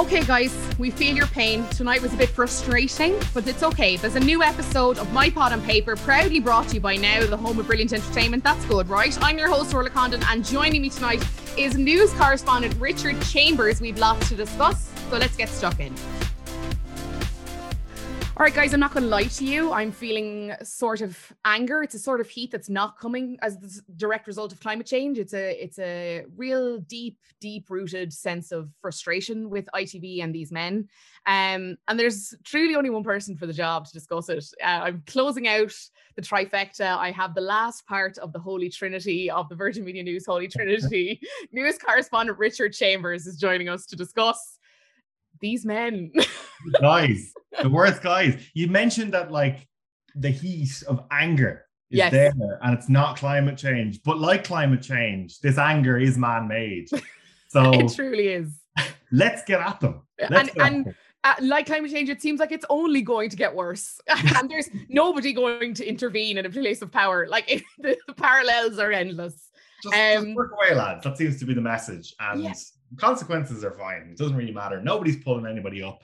Okay, guys, we feel your pain. Tonight was a bit frustrating, but it's okay. There's a new episode of My Pod on Paper, proudly brought to you by Now, the home of brilliant entertainment. That's good, right? I'm your host, Orla Condon, and joining me tonight is news correspondent Richard Chambers. We've lots to discuss, so let's get stuck in. All right, guys, I'm not going to lie to you. I'm feeling sort of anger. It's a sort of heat that's not coming as the direct result of climate change. It's a it's a real deep, deep rooted sense of frustration with ITV and these men. Um, and there's truly only one person for the job to discuss it. Uh, I'm closing out the trifecta. I have the last part of the Holy Trinity of the Virgin Media News Holy Trinity. News correspondent Richard Chambers is joining us to discuss these men. guys, the worst guys. You mentioned that like the heat of anger is Yes. there and it's not climate change. But like climate change, this anger is man-made. So it truly is. let's get at them. Let's And- and- them. Uh, like climate change, it seems like it's only going to get worse, and there's nobody going to intervene in a place of power. Like it, the, the parallels are endless. Just, just um, work away, lads. That seems to be the message. And. Consequences are fine. It doesn't really matter. Nobody's pulling anybody up.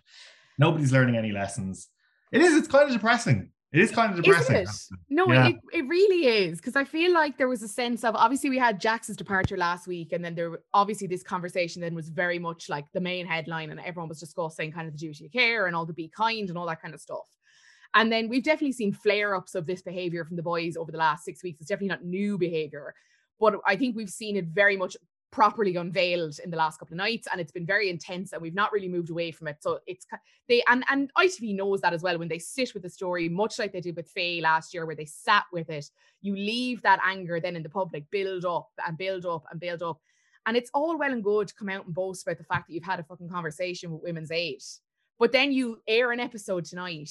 Nobody's learning any lessons. It is, it's kind of depressing. It is kind of depressing. It? No, Yeah. it, it really is. Because I feel like there was a sense of obviously we had Jackson's departure last week, and then there obviously this conversation then was very much like the main headline, and everyone was discussing kind of the duty of care and all the be kind and all that kind of stuff. And then we've definitely seen flare ups of this behavior from the boys over the last six weeks. It's definitely not new behavior, but I think we've seen it very much properly unveiled in the last couple of nights and it's been very intense and we've not really moved away from it. So it's they and and ITV knows that as well. When they sit with the story much like they did with Faye last year where they sat with it you leave that anger then in the public build up and build up and build up. And it's all well and good to come out and boast about the fact that you've had a fucking conversation with women's aid but then you air an episode tonight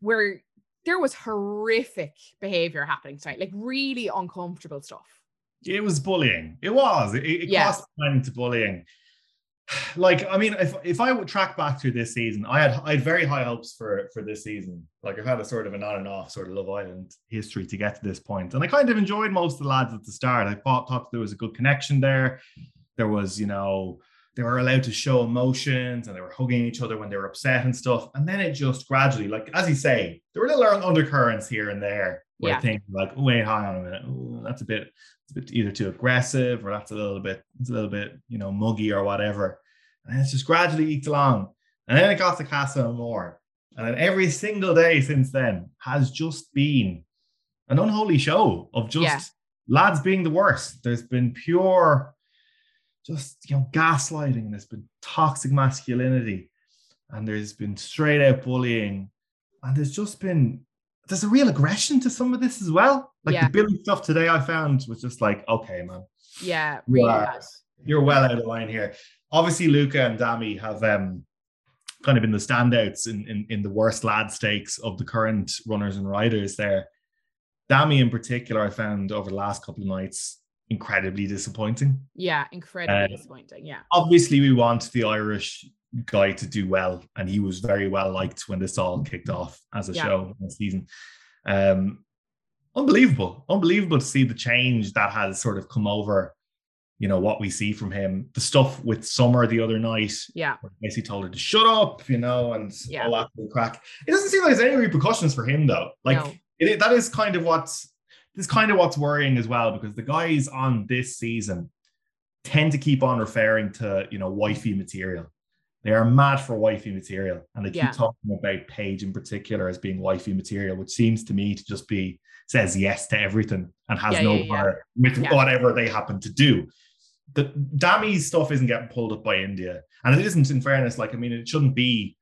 where there was horrific behavior happening tonight like really uncomfortable stuff It was bullying. It was. It, it Yeah. crossed the line to bullying. Like, I mean, if if I would track back through this season, I had I had very high hopes for for this season. Like, I've had a sort of an on and off sort of Love Island history to get to this point, and I kind of enjoyed most of the lads at the start. I thought thought there was a good connection there. There was, you know, they were allowed to show emotions and they were hugging each other when they were upset and stuff. And then it just gradually, like as you say, there were little undercurrents here and there where Yeah. things like, oh, wait, hang on a minute, Ooh, that's a bit, it's a bit either too aggressive or that's a little bit, it's a little bit, you know, muggy or whatever. And it's just gradually eked along. And then it got to Casa Amor. And then every single day since then has just been an unholy show of just Yeah. lads being the worst. There's been pure, just you know, gaslighting. and There's been toxic masculinity, and there's been straight out bullying, and there's just been there's a real aggression to some of this as well. Like Yeah. the Billy stuff today, I found was just like, okay, man, yeah really Wow. you're well out of line here. Obviously, Luca and Dami have um, kind of been the standouts in, in in the worst lad stakes of the current runners and riders there. Dami, in particular, I found over the last couple of nights incredibly disappointing. yeah incredibly Uh, disappointing yeah Obviously, we want the Irish guy to do well, and he was very well liked when this all kicked off as a Yeah. show this season. Um, unbelievable, unbelievable to see the change that has sort of come over. You know what we see from him. The stuff with Summer the other night, yeah where Macy told her to shut up, you know, and Yeah. all that of crack. It doesn't seem like there's any repercussions for him though. Like No. it, that is kind of what's this is kind of what's worrying as well because the guys on this season tend to keep on referring to you know wifey material. They are mad for wifey material, and they keep Yeah. talking about Paige in particular as being wifey material, which seems to me to just be says yes to everything and has Yeah, no yeah, bar with whatever they happen to do. The Dami's stuff isn't getting pulled up by Indiyah, and it isn't. In fairness, like I mean, it shouldn't be.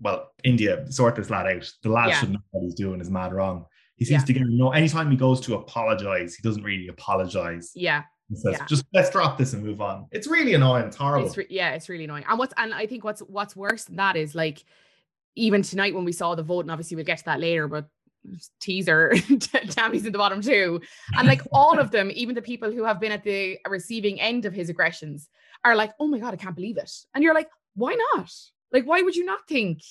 Well, Indiyah sort this lad out. The lad should know what he's doing is mad wrong. He seems Yeah. to get no. Anytime he goes to apologize, he doesn't really apologize. yeah He says, Yeah. "Just let's drop this and move on." It's really annoying. It's horrible. It's re- yeah, it's really annoying. And what's and I think what's what's worse than that is like even tonight when we saw the vote, and obviously we'll get to that later, but teaser, Dami's in the bottom too. And like all of them, even the people who have been at the receiving end of his aggressions, are like, oh my God, I can't believe it. And you're like, why not? Like, why would you not think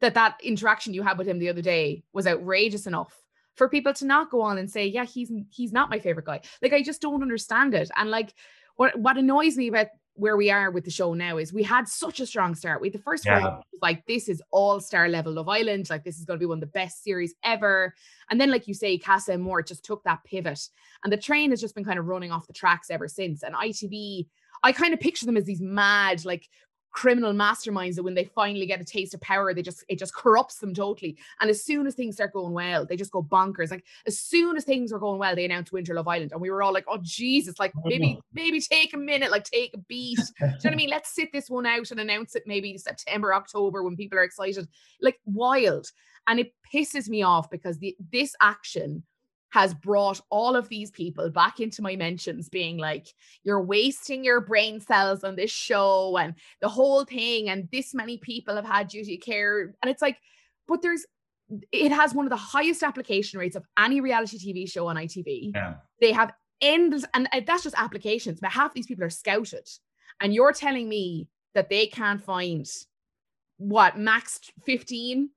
that that interaction you had with him the other day was outrageous enough for people to not go on and say, yeah, he's he's not my favorite guy. Like, I just don't understand it. And like, what what annoys me about where we are with the show now is we had such a strong start. We the first Yeah. one like this is all star level Love Island, like this is going to be one of the best series ever. And then, like you say, Casa Amor just took that pivot, and the train has just been kind of running off the tracks ever since. And ITV, I kind of picture them as these mad, like criminal masterminds that when they finally get a taste of power, they just it just corrupts them totally. And as soon as things start going well, they just go bonkers. Like as soon as things were going well, they announced Winter Love Island, and we were all like, "Oh Jesus!" Like oh, maybe maybe take a minute, like take a beat. Do you know what I mean? Let's sit this one out and announce it maybe September, October when people are excited. Like wild. And it pisses me off because the this action has brought all of these people back into my mentions being like you're wasting your brain cells on this show and the whole thing and this many people have had duty of care. And it's like but there's it has one of the highest application rates of any reality TV show on ITV Yeah. they have endless and uh, that's just applications but half these people are scouted. And you're telling me that they can't find what max 15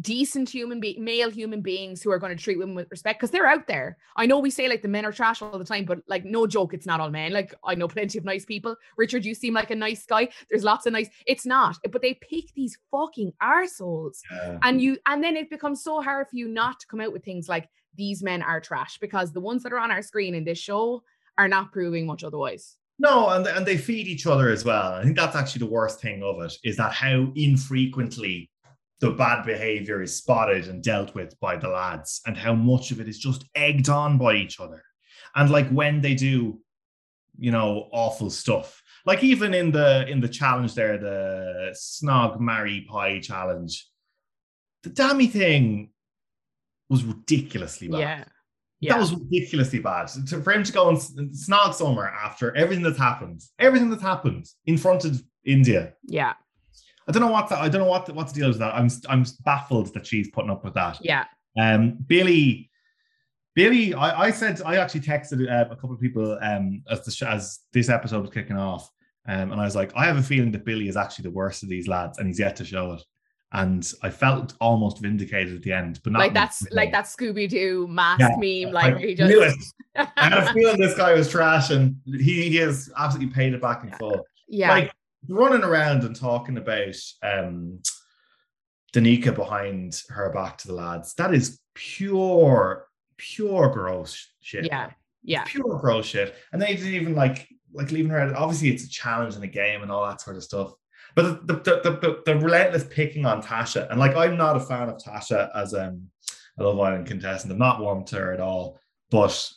decent human be- male human beings who are going to treat women with respect because they're out there. I know we say like the men are trash all the time but like no joke it's not all men. Like i know plenty of nice people. Richard you seem like a nice guy. There's lots of nice it's not but they pick these fucking arseholes. Yeah. and you and then it becomes so hard for you not to come out with things like these men are trash because the ones that are on our screen in this show are not proving much otherwise. No, and and they feed each other as well. I think that's actually the worst thing of it is that how infrequently the bad behavior is spotted and dealt with by the lads, and how much of it is just egged on by each other. And like when they do, you know, awful stuff. Like even in the in the challenge there, the snog marry pie challenge, the Dami thing was ridiculously bad. yeah That was ridiculously bad. To, for him to go and snog somewhere after everything that's happened, everything that's happened in front of Indiyah. yeah I don't know what the, I don't know what the, what the deal with that. I'm I'm baffled that she's putting up with that. yeah Um, Billy, Billy, I, I said I actually texted uh, a couple of people um as the sh- as this episode was kicking off, um, and I was like, I have a feeling that Billy is actually the worst of these lads, and he's yet to show it. And I felt almost vindicated at the end, but not like that's like that Scooby Doo mask Yeah, meme, like I he knew just it. I had a feeling this guy was trash, and he, he has absolutely paid it back in full. yeah, Like running around and talking about um Danica behind her back to the lads. That is pure, pure gross shit. yeah, yeah, Pure gross shit. And they didn't even like like leaving her out. Obviously, it's a challenge and a game and all that sort of stuff. But the the, the, the, the relentless picking on Tasha, and like I'm not a fan of Tasha as um a Love Island contestant. I'm not warm to her at all. But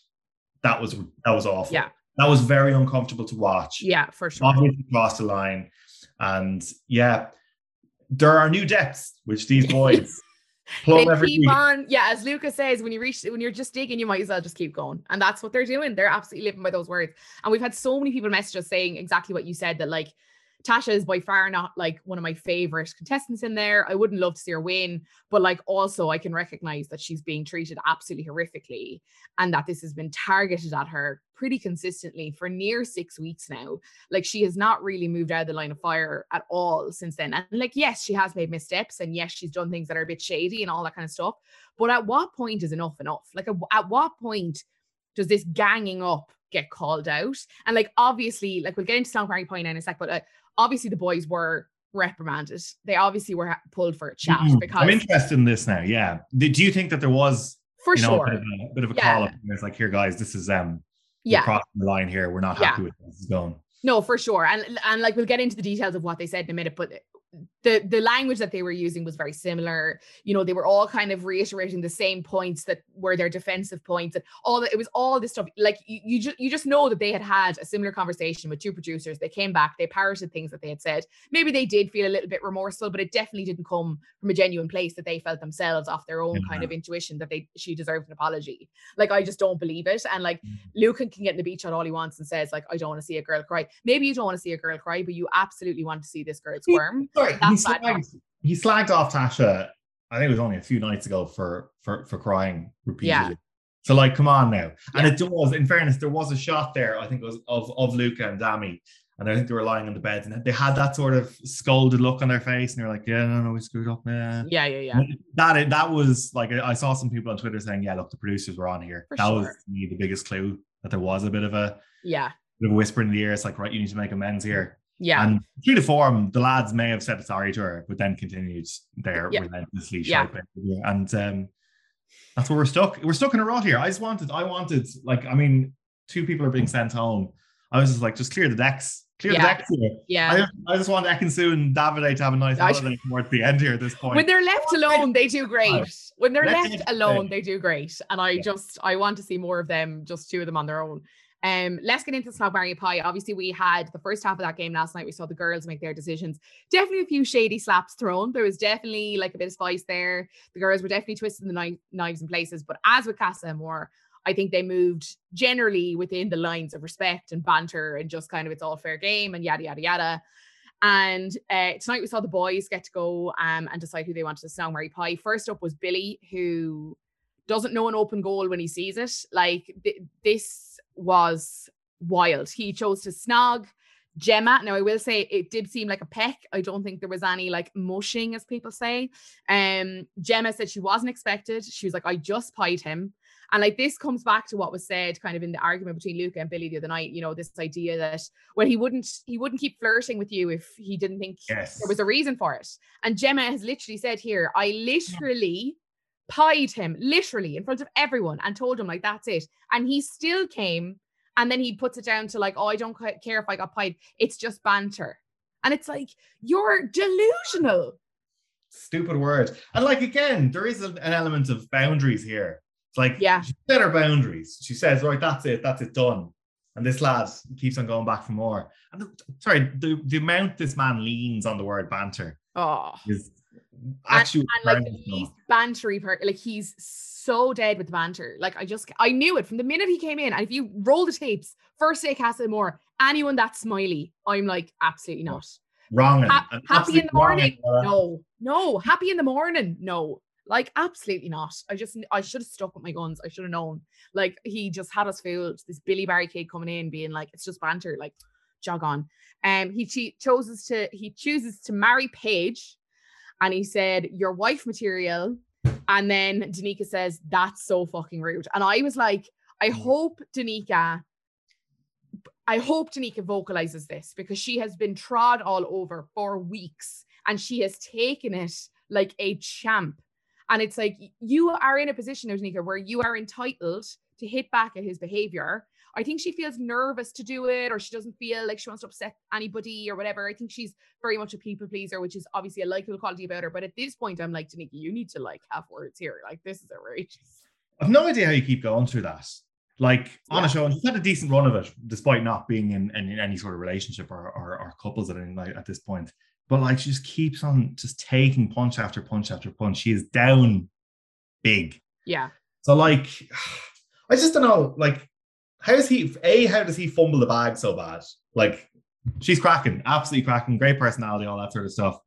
that was that was awful. Yeah. That was very uncomfortable to watch yeah, for sure. obviously crossed the line. And yeah, there are new depths which these boys They every keep week. on, yeah. As Lucas says, when you reach, when you're just digging, you might as well just keep going, and that's what they're doing. They're absolutely living by those words. And we've had so many people message us saying exactly what you said that like Tasha is by far not like one of my favorite contestants in there. I wouldn't love to see her win, but like also I can recognize that she's being treated absolutely horrifically and that this has been targeted at her pretty consistently for near six weeks now. Like she has not really moved out of the line of fire at all since then. And like, yes, she has made missteps and yes, she's done things that are a bit shady and all that kind of stuff. But at what point is enough enough? Like, at, at what point does this ganging up get called out? And like, obviously, like we'll get into Song now in a sec, but uh, obviously the boys were reprimanded. They obviously were ha- pulled for a chat Mhm. because I'm interested in this now. Yeah. Do you think that there was for you know, sure. a bit of a, bit of a Yeah. call up? It's like, here, guys, this is um yeah. crossing the line here. We're not Yeah. happy with where this is going. No, for sure. And and like we'll get into the details of what they said in a minute, but the the language that they were using was very similar. You know, they were all kind of reiterating the same points that were their defensive points and all that it was all this stuff. Like you, you just you just know that they had had a similar conversation with two producers. They came back, they parroted things that they had said. Maybe they did feel a little bit remorseful, but it definitely didn't come from a genuine place that they felt themselves off their own kind of mm-hmm. intuition that they she deserved an apology. Like I just don't believe it. And like mm-hmm. Lucan can get in the beach at all he wants and says, like, I don't want to see a girl cry. Maybe you don't want to see a girl cry, but you absolutely want to see this girl squirm. Sorry, he slagged, he slagged off Tasha. I think it was only a few nights ago for for for crying repeatedly. So like, come on now. And Yeah. it was, in fairness, there was a shot there. I think it was of of Luca and Dami, and I think they were lying on the bed, and they had that sort of scolded look on their face, and they're like, "Yeah, no, no, we screwed up, man." Yeah, yeah, yeah. That that was like I saw some people on Twitter saying, "Yeah, look, the producers were on here." For that was sure. to me the biggest clue that there was a bit of a Yeah. bit of a whisper in the ear. It's like, right, you need to make amends here. Yeah. And through the form, the lads may have said sorry to her, but then continued their Yeah. relentlessly Yeah. And um, that's where we're stuck. We're stuck in a rut here. I just wanted, I wanted, like, I mean, two people are being sent home. I was just like, just clear the decks. Clear Yeah. the decks here. Yeah. I, I just want Ekin-Su and Davide to have a nice holiday towards the end here at this point. when they're left alone, they do great. When they're left alone, they do great. And I just I want to see more of them, just two of them on their own. Um, let's get into Marry Pie. Obviously, we had the first half of that game last night. We saw the girls make their decisions. Definitely a few shady slaps thrown. There was definitely like a bit of spice there. The girls were definitely twisting the kni- knives in places. But as with Casa Amor, I think they moved generally within the lines of respect and banter and just kind of it's all fair game and yada yada yada. And uh, tonight we saw the boys get to go um, and decide who they wanted to snog marry Pie. First up was Billy, who doesn't know an open goal when he sees it. Like th- this was wild. He chose to snog Gemma. Now I will say it did seem like a peck. I don't think there was any like mushing, as people say. Um, Gemma said she wasn't expected. She was like, I just pied him. And like this comes back to what was said kind of in the argument between Luca and Billy the other night, you know, this idea that well, he wouldn't he wouldn't keep flirting with you if he didn't think yes. there was a reason for it. And Gemma has literally said here, I literally pied him, literally in front of everyone, and told him like that's it. And he still came, and then he puts it down to like, oh, I don't ca- care if I got pied. It's just banter. And it's like, you're delusional. Stupid word. And like again, there is an an element of boundaries here. It's like Yeah. she set her boundaries. She says, right, that's it, that's it done. And this lad keeps on going back for more. And the, sorry, the, the amount this man leans on the word banter Oh. is and, actually and like the least bantery part, like he's so dead with the banter. Like I just I knew it from the minute he came in. And if you roll the tapes, first day Casa Amor, anyone that's smiley, I'm like absolutely not. wrong. Ha- happy in the morning, no, no. Happy in the morning, no. Like absolutely not. I just I should have stuck with my guns. I should have known. Like he just had us fooled. This Billie Barry kid coming in, being like, it's just banter. Like jog on. Um, he che- chooses to he chooses to marry Paige, and he said, "Your wife material." And then Danica says, "That's so fucking rude." And I was like, I Mm. hope Danica. I hope Danica vocalizes this because she has been trod all over for weeks and she has taken it like a champ. And it's like you are in a position, Danica, where you are entitled to hit back at his behavior. I think she feels nervous to do it, or she doesn't feel like she wants to upset anybody or whatever. I think she's very much a people pleaser, which is obviously a likable quality about her. But at this point, I'm like, Danica, you need to like have words here. Like, this is outrageous. I've no idea how you keep going through that. Like on Yeah. a show, and she's had a decent run of it, despite not being in, in, any sort of relationship or, or, or couples at any like at this point. But like she just keeps on just taking punch after punch after punch. She is down big. Yeah. So like I just don't know, like how does he A, how does he fumble the bag so bad? Like she's cracking, absolutely cracking, great personality, all that sort of stuff.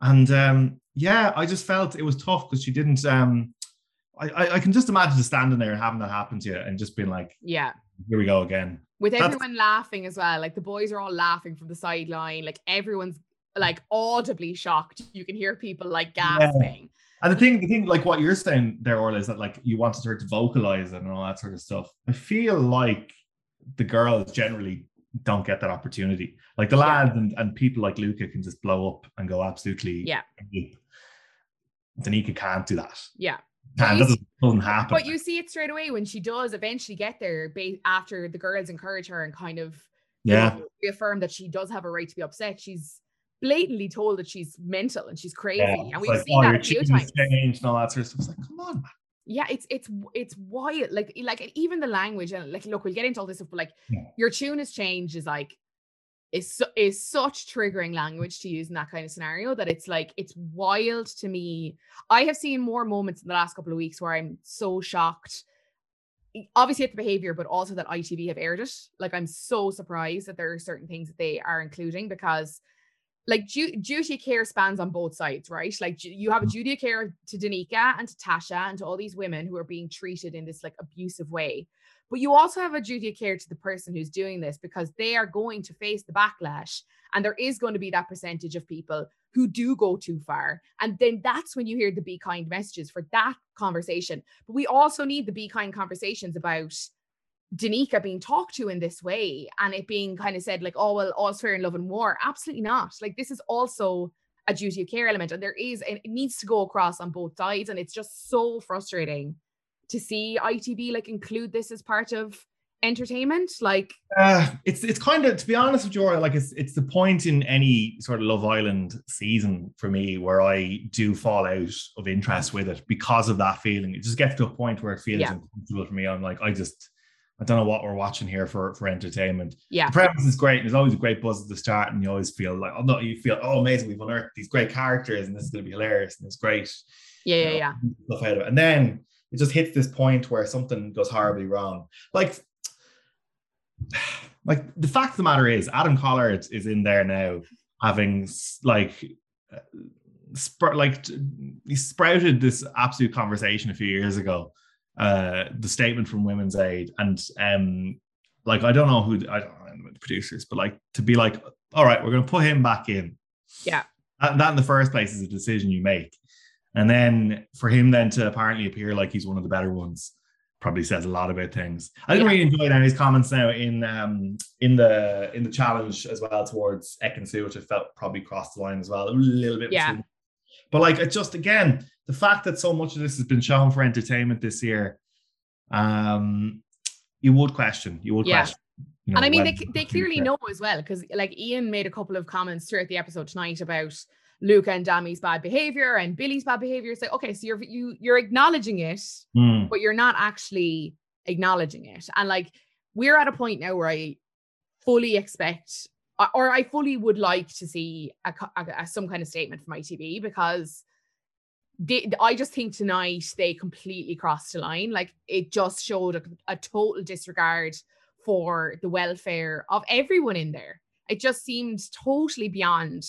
And um yeah, I just felt it was tough because she didn't um I, I, I can just imagine just standing there and having that happen to you and just being like, Yeah. here we go again. with That's- everyone laughing as well. Like the boys are all laughing from the sideline. Like everyone's like audibly shocked. You can hear people like Yeah. And the thing, the thing, like what you're saying there, Orla, is that like you wanted her to vocalize it and all that sort of stuff. I feel like the girls generally don't get that opportunity. Like the Yeah. lads and, and people like Luca can just blow up and go absolutely. Yeah. deep. Danica can't do that. Yeah. That doesn't, happen. But you see it straight away when she does eventually get there after the girls encourage her and kind of you yeah, know, reaffirm that she does have a right to be upset. She's blatantly told that she's mental and she's crazy. yeah. And we've like, seen oh, that a few times. changed and all that sort of stuff. It's like, come on, man. Yeah, it's it's it's wild. Like like even the language and like look, we'll get into all this stuff, but like Yeah. your tune has changed is like is su- is such triggering language to use in that kind of scenario that it's like it's wild to me. I have seen more moments in the last couple of weeks where I'm so shocked. Obviously at the behavior, but also that ITV have aired it. Like I'm so surprised that there are certain things that they are including because like du- duty care spans on both sides, right? Like you have a mm. duty of care to Danica and to Tasha and to all these women who are being treated in this like abusive way. But you also have a duty of care to the person who's doing this because they are going to face the backlash. And there is going to be that percentage of people who do go too far. And then that's when you hear the be kind messages for that conversation. But we also need the be kind conversations about Danica being talked to in this way and it being kind of said like, oh well, all's fair in love and war. Absolutely not. Like this is also a duty of care element, and there is it needs to go across on both sides, and it's just so frustrating to see ITV like include this as part of entertainment. Like, uh, it's it's kind of to be honest with you, like it's it's the point in any sort of Love Island season for me where I do fall out of interest with it because of that feeling. It just gets to a point where it feels yeah. uncomfortable for me. I'm like, I just I don't know what we're watching here for for entertainment. Yeah, the premise is great. And there's always a great buzz at the start, and you always feel like, oh no, you feel oh amazing. We've unearthed these great characters, and this is going to be hilarious, and it's great. Yeah, yeah, know, yeah. Stuff out of it, and then it just hits this point where something goes horribly wrong. Like, like the fact of the matter is, Adam Collard is in there now, having like. Uh, Sp- like he sprouted this absolute conversation a few years ago uh, the statement from Women's Aid, and um, like I don't know who I don't know the producers, but like to be like, all right, we're going to put him back in. Yeah, that, that in the first place is a decision you make, and then for him then to apparently appear like he's one of the better ones probably says a lot about things. I didn't yeah. really enjoy his comments now in um in the in the challenge as well towards Ekin-Su, which I felt probably crossed the line as well a little bit. Yeah. But like it just again, the fact that so much of this has been shown for entertainment this year, um, you would question. You would yeah. question. You know, and I mean, they, they clearly know as well because, like, Ian made a couple of comments throughout the episode tonight about Luca and Dami's bad behavior and Billy's bad behavior. It's like, okay, so you're you you're acknowledging it, mm. but you're not actually acknowledging it. And like, we're at a point now where I fully expect, or I fully would like to see a, a, a some kind of statement from ITV because they, I just think tonight they completely crossed the line. Like it just showed a, a total disregard for the welfare of everyone in there. It just seemed totally beyond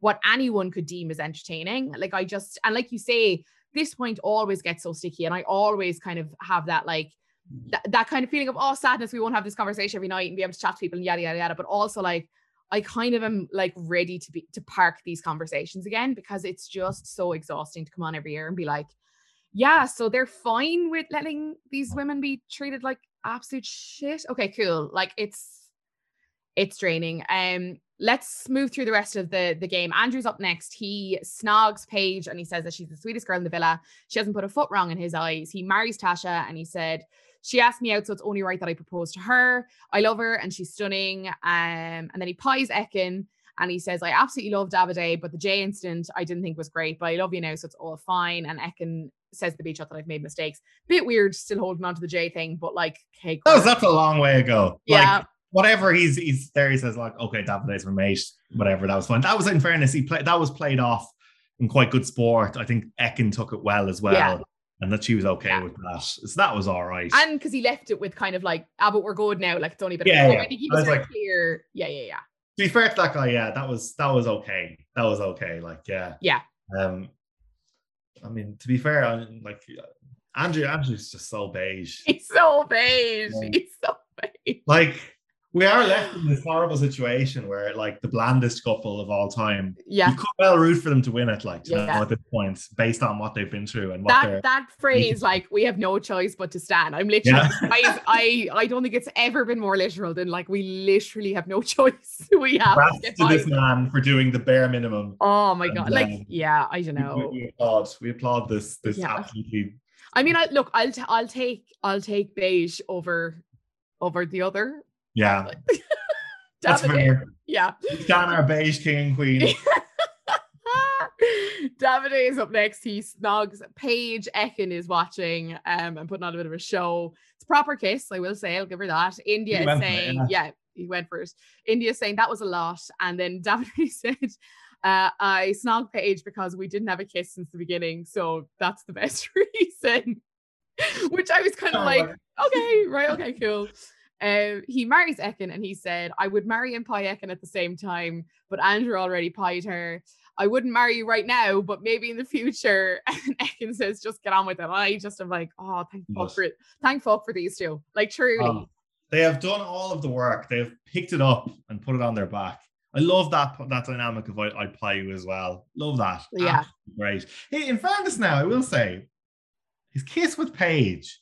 what anyone could deem as entertaining. Like I just and like you say, this point always gets so sticky, and I always kind of have that like mm. that, that kind of feeling of oh sadness. We won't have this conversation every night and be able to chat to people and yada yada yada. But also like I kind of am like ready to be to park these conversations again because it's just so exhausting to come on every year and be like, yeah, so they're fine with letting these women be treated like absolute shit. Okay, cool. Like it's it's draining. Um, let's move through the rest of the the game. Andrew's up next. He snogs Paige and he says that she's the sweetest girl in the villa. She hasn't put a foot wrong in his eyes. He marries Tasha and he said she asked me out, so it's only right that I propose to her. I love her and she's stunning. Um, and then he pies Ekin and he says, I absolutely love Davide, but the Jay incident I didn't think was great, but I love you now, so it's all fine. And Ekin says the beach that I've made mistakes. Bit weird still holding on to the Jay thing, but like, okay. Cool. that's a long way ago. Yeah. Like, whatever he's he's there, he says, like, okay, Davide's my mate, whatever, that was fun. That was in fairness, he played that was played off in quite good sport. I think Ekin took it well as well. Yeah and that she was okay yeah. with that. So that was all right. And because he left it with kind of like, ah, but we're good now. Like it's only been yeah, yeah. I think he was, was like, clear. Yeah, yeah, yeah. To be fair to that guy, yeah, that was that was okay. That was okay. Like, yeah. Yeah. Um I mean, to be fair, I mean, like Andrew Andrew's just so beige. He's so beige. Yeah. He's so beige. Like we are left in this horrible situation where like the blandest couple of all time. Yeah. You could well root for them to win it, like yeah. know, at this point, based on what they've been through and what that that phrase, like we have no choice but to stand. I'm literally yeah. I, I I don't think it's ever been more literal than like we literally have no choice. we have to, to this man for doing the bare minimum. Oh my god. And, like, um, yeah, I don't know. We, we, applaud. We applaud this this yeah. absolutely I mean, I look, I'll t- I'll take I'll take beige over over the other yeah. That's fair. Yeah. Down our beige king and queen. Davide is up next. He snogs Paige. Ekin is watching um, and putting on a bit of a show. It's a proper kiss, I will say. I'll give her that. Indiyah is saying, it, yeah. yeah. he went for it. Indiyah saying that was a lot. And then Davide said, uh, I snog Paige because we didn't have a kiss since the beginning. So that's the best reason. Which I was kind of oh, like, right. okay, right, okay, cool. Uh, he marries Ekin and he said, I would marry and pie Ekin at the same time, but Andrew already pied her. I wouldn't marry you right now, but maybe in the future. And Ekin says, just get on with it. And I just am like, oh, thank yes. fuck for it. Thank fuck for these two. Like, truly. Um, they have done all of the work. They've picked it up and put it on their back. I love that that dynamic of I, I play you as well. Love that. Yeah. Absolutely great. Hey, in fairness now, I will say his kiss with Paige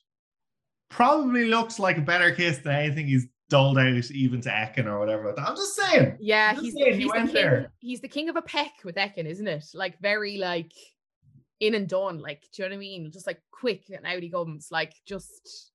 probably looks like a better kiss than anything he's doled out even to Ekin or whatever. I'm just saying. Yeah, Just he's saying, the, he the king, he's the king of a peck with Ekin, isn't it? Like very like in and done. Like, do you know what I mean? Just like quick and out he comes. Like just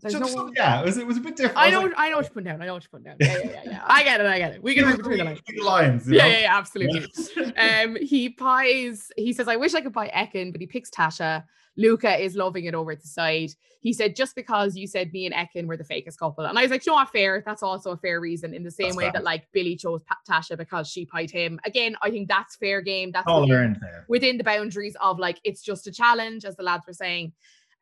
Just- no yeah, it was it was a bit different. I was know like, what I know what you're putting down. I know what you're putting down. Yeah, yeah, yeah, yeah. I get it, I get it. We can read between the lines. lines. Yeah, yeah, yeah, absolutely. um, he pies. He says, "I wish I could buy Ekin, but he picks Tasha." Luca is loving it over at the side. He said, "Just because you said me and Ekin were the fakest couple," and I was like, "No, not fair. That's also a fair reason." In the same That's way that like Billy chose Pa- Tasha because she pied him. Again, I think that's fair game. That's All within- learned there. within the boundaries of like it's just a challenge, as the lads were saying.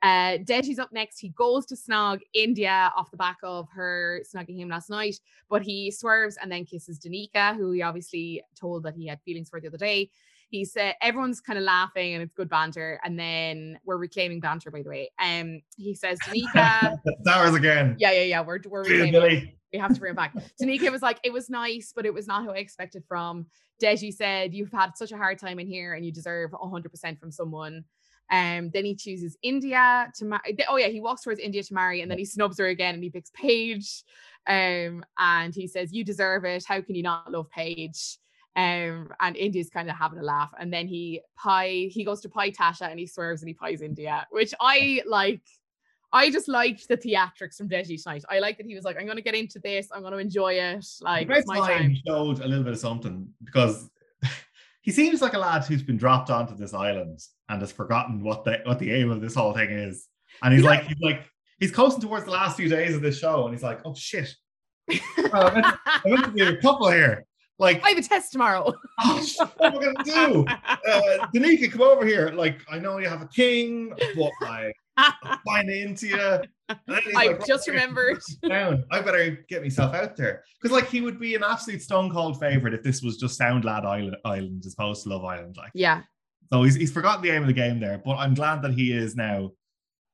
Uh, Deji's up next. He goes to snog Indiyah off the back of her snogging him last night, but he swerves and then kisses Danica, who he obviously told that he had feelings for the other day. He said everyone's kind of laughing and it's good banter, and then we're reclaiming banter, by the way. Um, he says Danica, Stars again. yeah, yeah, yeah, we're we're reclaiming we have to bring it back. Danica was like, it was nice, but it was not who I expected from. Deji said, You've had such a hard time in here and you deserve 100% from someone. Um, then he chooses Indiyah to marry. Oh, yeah, he walks towards Indiyah to marry and then he snubs her again and he picks Paige. Um, and he says, You deserve it. How can you not love Paige? Um, and Indiyah's kind of having a laugh. And then he pie, he goes to pie Tasha and he swerves and he pies Indiyah, which I like. I just liked the theatrics from Deji tonight. I like that he was like, I'm going to get into this. I'm going to enjoy it. Like, it's my time showed a little bit of something because he seems like a lad who's been dropped onto this island and has forgotten what the what the aim of this whole thing is. And he's like, he's like, he's coasting towards the last few days of this show, and he's like, oh shit, Oh, I meant to, I meant to be a couple here. Like, I have a test tomorrow. oh, what am I gonna do? Uh, Danica, come over here. Like, I know you have a king, but like, I'm fine into you. And then he's I like, just "Right, remembered. down. I better get myself out there because, like, he would be an absolute stone cold favorite if this was just Sound Lad Island, Island as opposed to Love Island. Like, Yeah. so he's he's forgotten the aim of the game there. But I'm glad that he is now.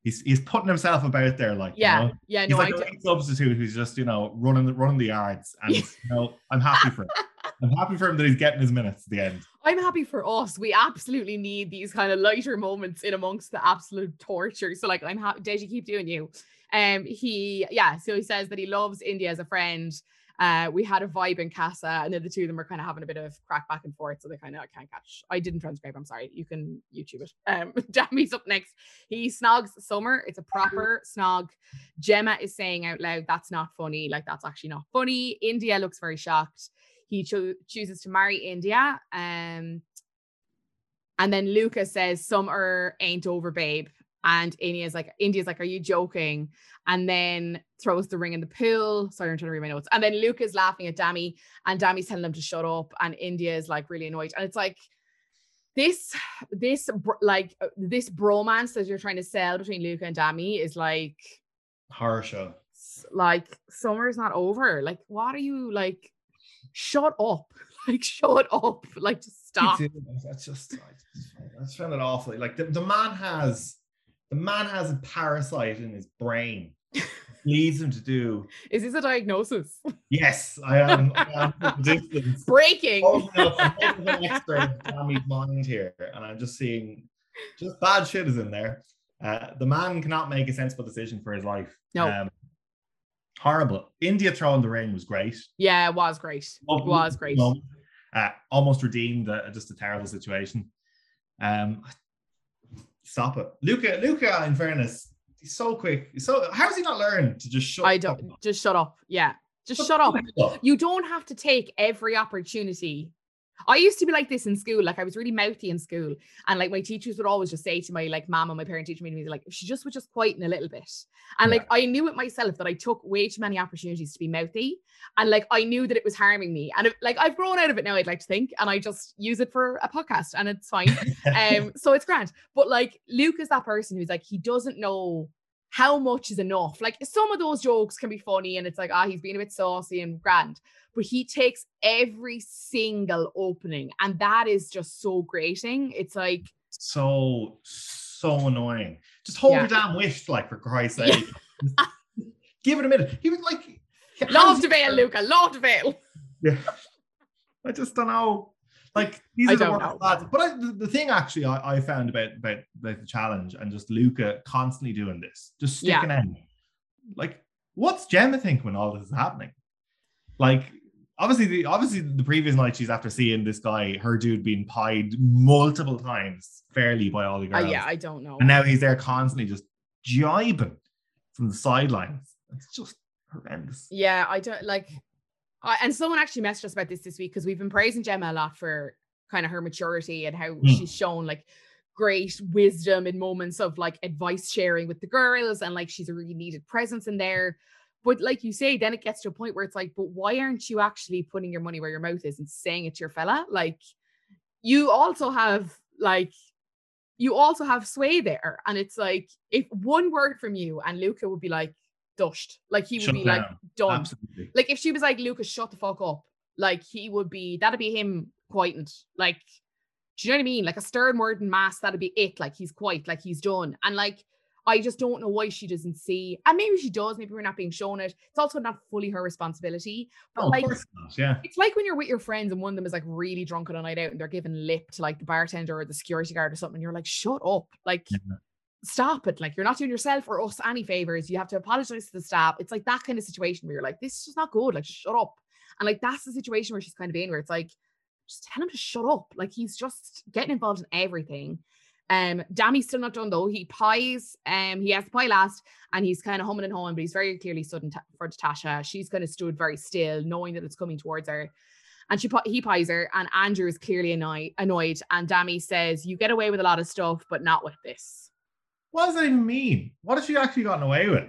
He's he's putting himself about there, like, Yeah. you know? Yeah. He's No, like a substitute who's just you know running the running the yards, and you know I'm happy for him. I'm happy for him that he's getting his minutes at the end. I'm happy for us. We absolutely need these kind of lighter moments in amongst the absolute torture. So, like, I'm happy. Deji, keep doing you. Um, he, yeah. So he says that he loves Indiyah as a friend. Uh, we had a vibe in Casa, and then the two of them are kind of having a bit of crack back and forth. So they kind of I can't catch. I didn't transcribe. I'm sorry. You can YouTube it. Um, Dami's up next. He snogs Summer. It's a proper snog. Gemma is saying out loud, "That's not funny. Like that's actually not funny." Indiyah looks very shocked. He cho- chooses to marry Indiyah. Um, and then Luca says, Summer ain't over, babe. And Indiyah's like, Indiyah's like, Are you joking? And then throws the ring in the pool. Sorry, I'm trying to read my notes. And then Luca's laughing at Dami, and Dami's telling him to shut up. And Indiyah is like really annoyed. And it's like this, this like uh, this bromance that you're trying to sell between Luca and Dami is like Horror show. like summer's not over. Like, what are you like? Shut up. Like, shut up. Like, just stop. That's just I just, I just found it awful. Like the, the man has the man has a parasite in his brain. leads him to do. Is this a diagnosis? Yes, I am. I am from a distance. Breaking. opening up a bit of an extra Dami's mind here, and I'm just seeing just bad shit is in there. Uh, the man cannot make a sensible decision for his life. No. Um, horrible. Indiyah throwing the ring was great. Yeah, it was great. It was great. Uh, almost redeemed uh, just a terrible situation. Um, stop it, Luca. Luca, in fairness, he's so quick. He's so how has he not learned to just shut? I don't up? just shut up. Yeah. Just shut up. up. You don't have to take every opportunity. I used to be like this in school. Like I was really mouthy in school. And like my teachers would always just say to my like mom and my parent teacher meeting, me, like, she just would just quieten a little bit. And like I knew it myself that I took way too many opportunities to be mouthy. And like I knew that it was harming me. And it, like I've grown out of it now, I'd like to think. And I just use it for a podcast and it's fine. um, so it's grand. But like Luke is that person who's like, he doesn't know how much is enough. Like some of those jokes can be funny and it's like, ah, he's being a bit saucy and grand. But he takes every single opening, and that is just so grating. It's like, so so annoying. Just hold Yeah. your damn wish, like for Christ's Yeah. sake. Give it a minute. He was like, love to veil, Luca, love to veil. Yeah. I just don't know. Like these I are the worst lads. But I, the, the thing actually I, I found about, about about the challenge and just Luca constantly doing this, just Yeah. sticking in. Like, what's Gemma think when all this is happening? Like, obviously, the obviously the previous night she's after seeing this guy, her dude being pied multiple times fairly by all the Uh, girls. yeah, I don't know. and now he's there constantly just jibing from the sidelines. It's just horrendous. Yeah, I don't like. And someone actually messaged us about this this week because we've been praising Gemma a lot for kind of her maturity and how Mm. she's shown like great wisdom in moments of like advice sharing with the girls and like she's a really needed presence in there. But like you say, then it gets to a point where it's like, but why aren't you actually putting your money where your mouth is and saying it to your fella? Like, you also have like you also have sway there. And it's like if one word from you and Luca would be like dushed, like he would Shut be like down. done. Absolutely. Like if she was like, Lucas, shut the fuck up, like he would be that'd be him quietened. Like, do you know what I mean? Like a stern word and mass, that'd be it. Like he's quiet, like he's done. And like I just don't know why she doesn't see, and maybe she does, maybe we're not being shown it. It's also not fully her responsibility. But Oh, like of course not. Yeah. it's like when you're with your friends and one of them is like really drunk on a night out and they're giving lip to like the bartender or the security guard or something. And you're like, shut up. Like, Yeah. Stop it. Like, you're not doing yourself or us any favors. You have to apologize to the staff. It's like that kind of situation where you're like, this is just not good. Like, shut up. And like, that's the situation where she's kind of in, where it's like, just tell him to shut up. Like, he's just getting involved in everything. Um, Dami's still not done though. He pies, um, he has to pie last and he's kind of humming and hawing, but he's very clearly in ta- for Tasha. She's kind of stood very still, knowing that it's coming towards her. And she he pies her, and Andrew is clearly annoyed. Annoyed, and Dami says, "You get away with a lot of stuff, but not with this." What does that even mean? What has she actually gotten away with?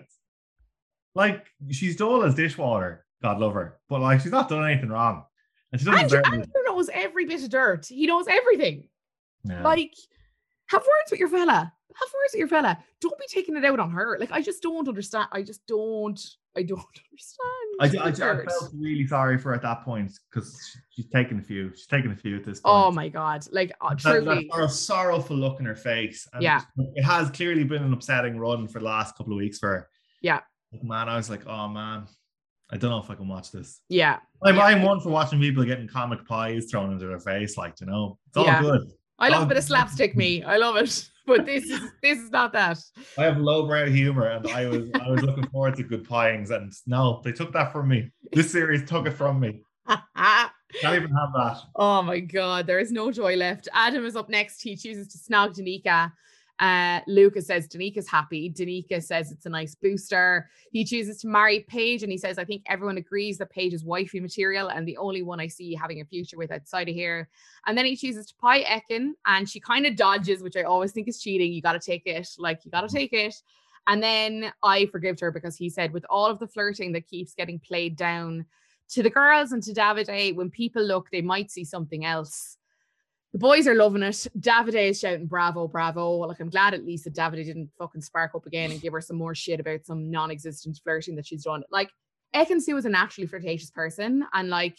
Like, she's dull as dishwater, God love her, but like, she's not done anything wrong. And she doesn't Andrew, Andrew knows every bit of dirt. He knows everything. Yeah. Like, have words with your fella. Have words with your fella. Don't be taking it out on her. Like, I just don't understand. I just don't. I don't understand. I, I, I felt really sorry for her at that point because she's taken a few. She's taken a few at this point. Oh my god! Like, uh, That, that truly. sort of sorrowful look in her face. And Yeah. It has clearly been an upsetting run for the last couple of weeks for her. Yeah. Like, man, I was like, oh man, I don't know if I can watch this. Yeah. I'm, Yeah. I'm one for watching people getting comic pies thrown into their face, like, you know, it's all Yeah. good. I love a Oh, bit of um, slapstick me. I love it. But this is this is not that. I have lowbrow humor, and I was I was looking forward to good piings, and no, they took that from me. This series took it from me. Can't even have that. oh my god, there is no joy left. Adam is up next. He chooses to snog Danica. Uh, Lucas says Danica's happy. Danica says it's a nice booster. He chooses to marry Paige, and he says, I think everyone agrees that Paige is wifey material and the only one I see having a future with outside of here. And then he chooses to pie Ekin, and she kind of dodges, which I always think is cheating. You got to take it. Like, you got to take it. And then I forgived her because he said, with all of the flirting that keeps getting played down to the girls and to Davide, when people look, they might see something else. The boys are loving it. Davide is shouting, bravo, bravo. Like, I'm glad at least that Davide didn't fucking spark up again and give her some more shit about some non existent flirting that she's done. Like, Ekin-Su is a naturally flirtatious person. And like,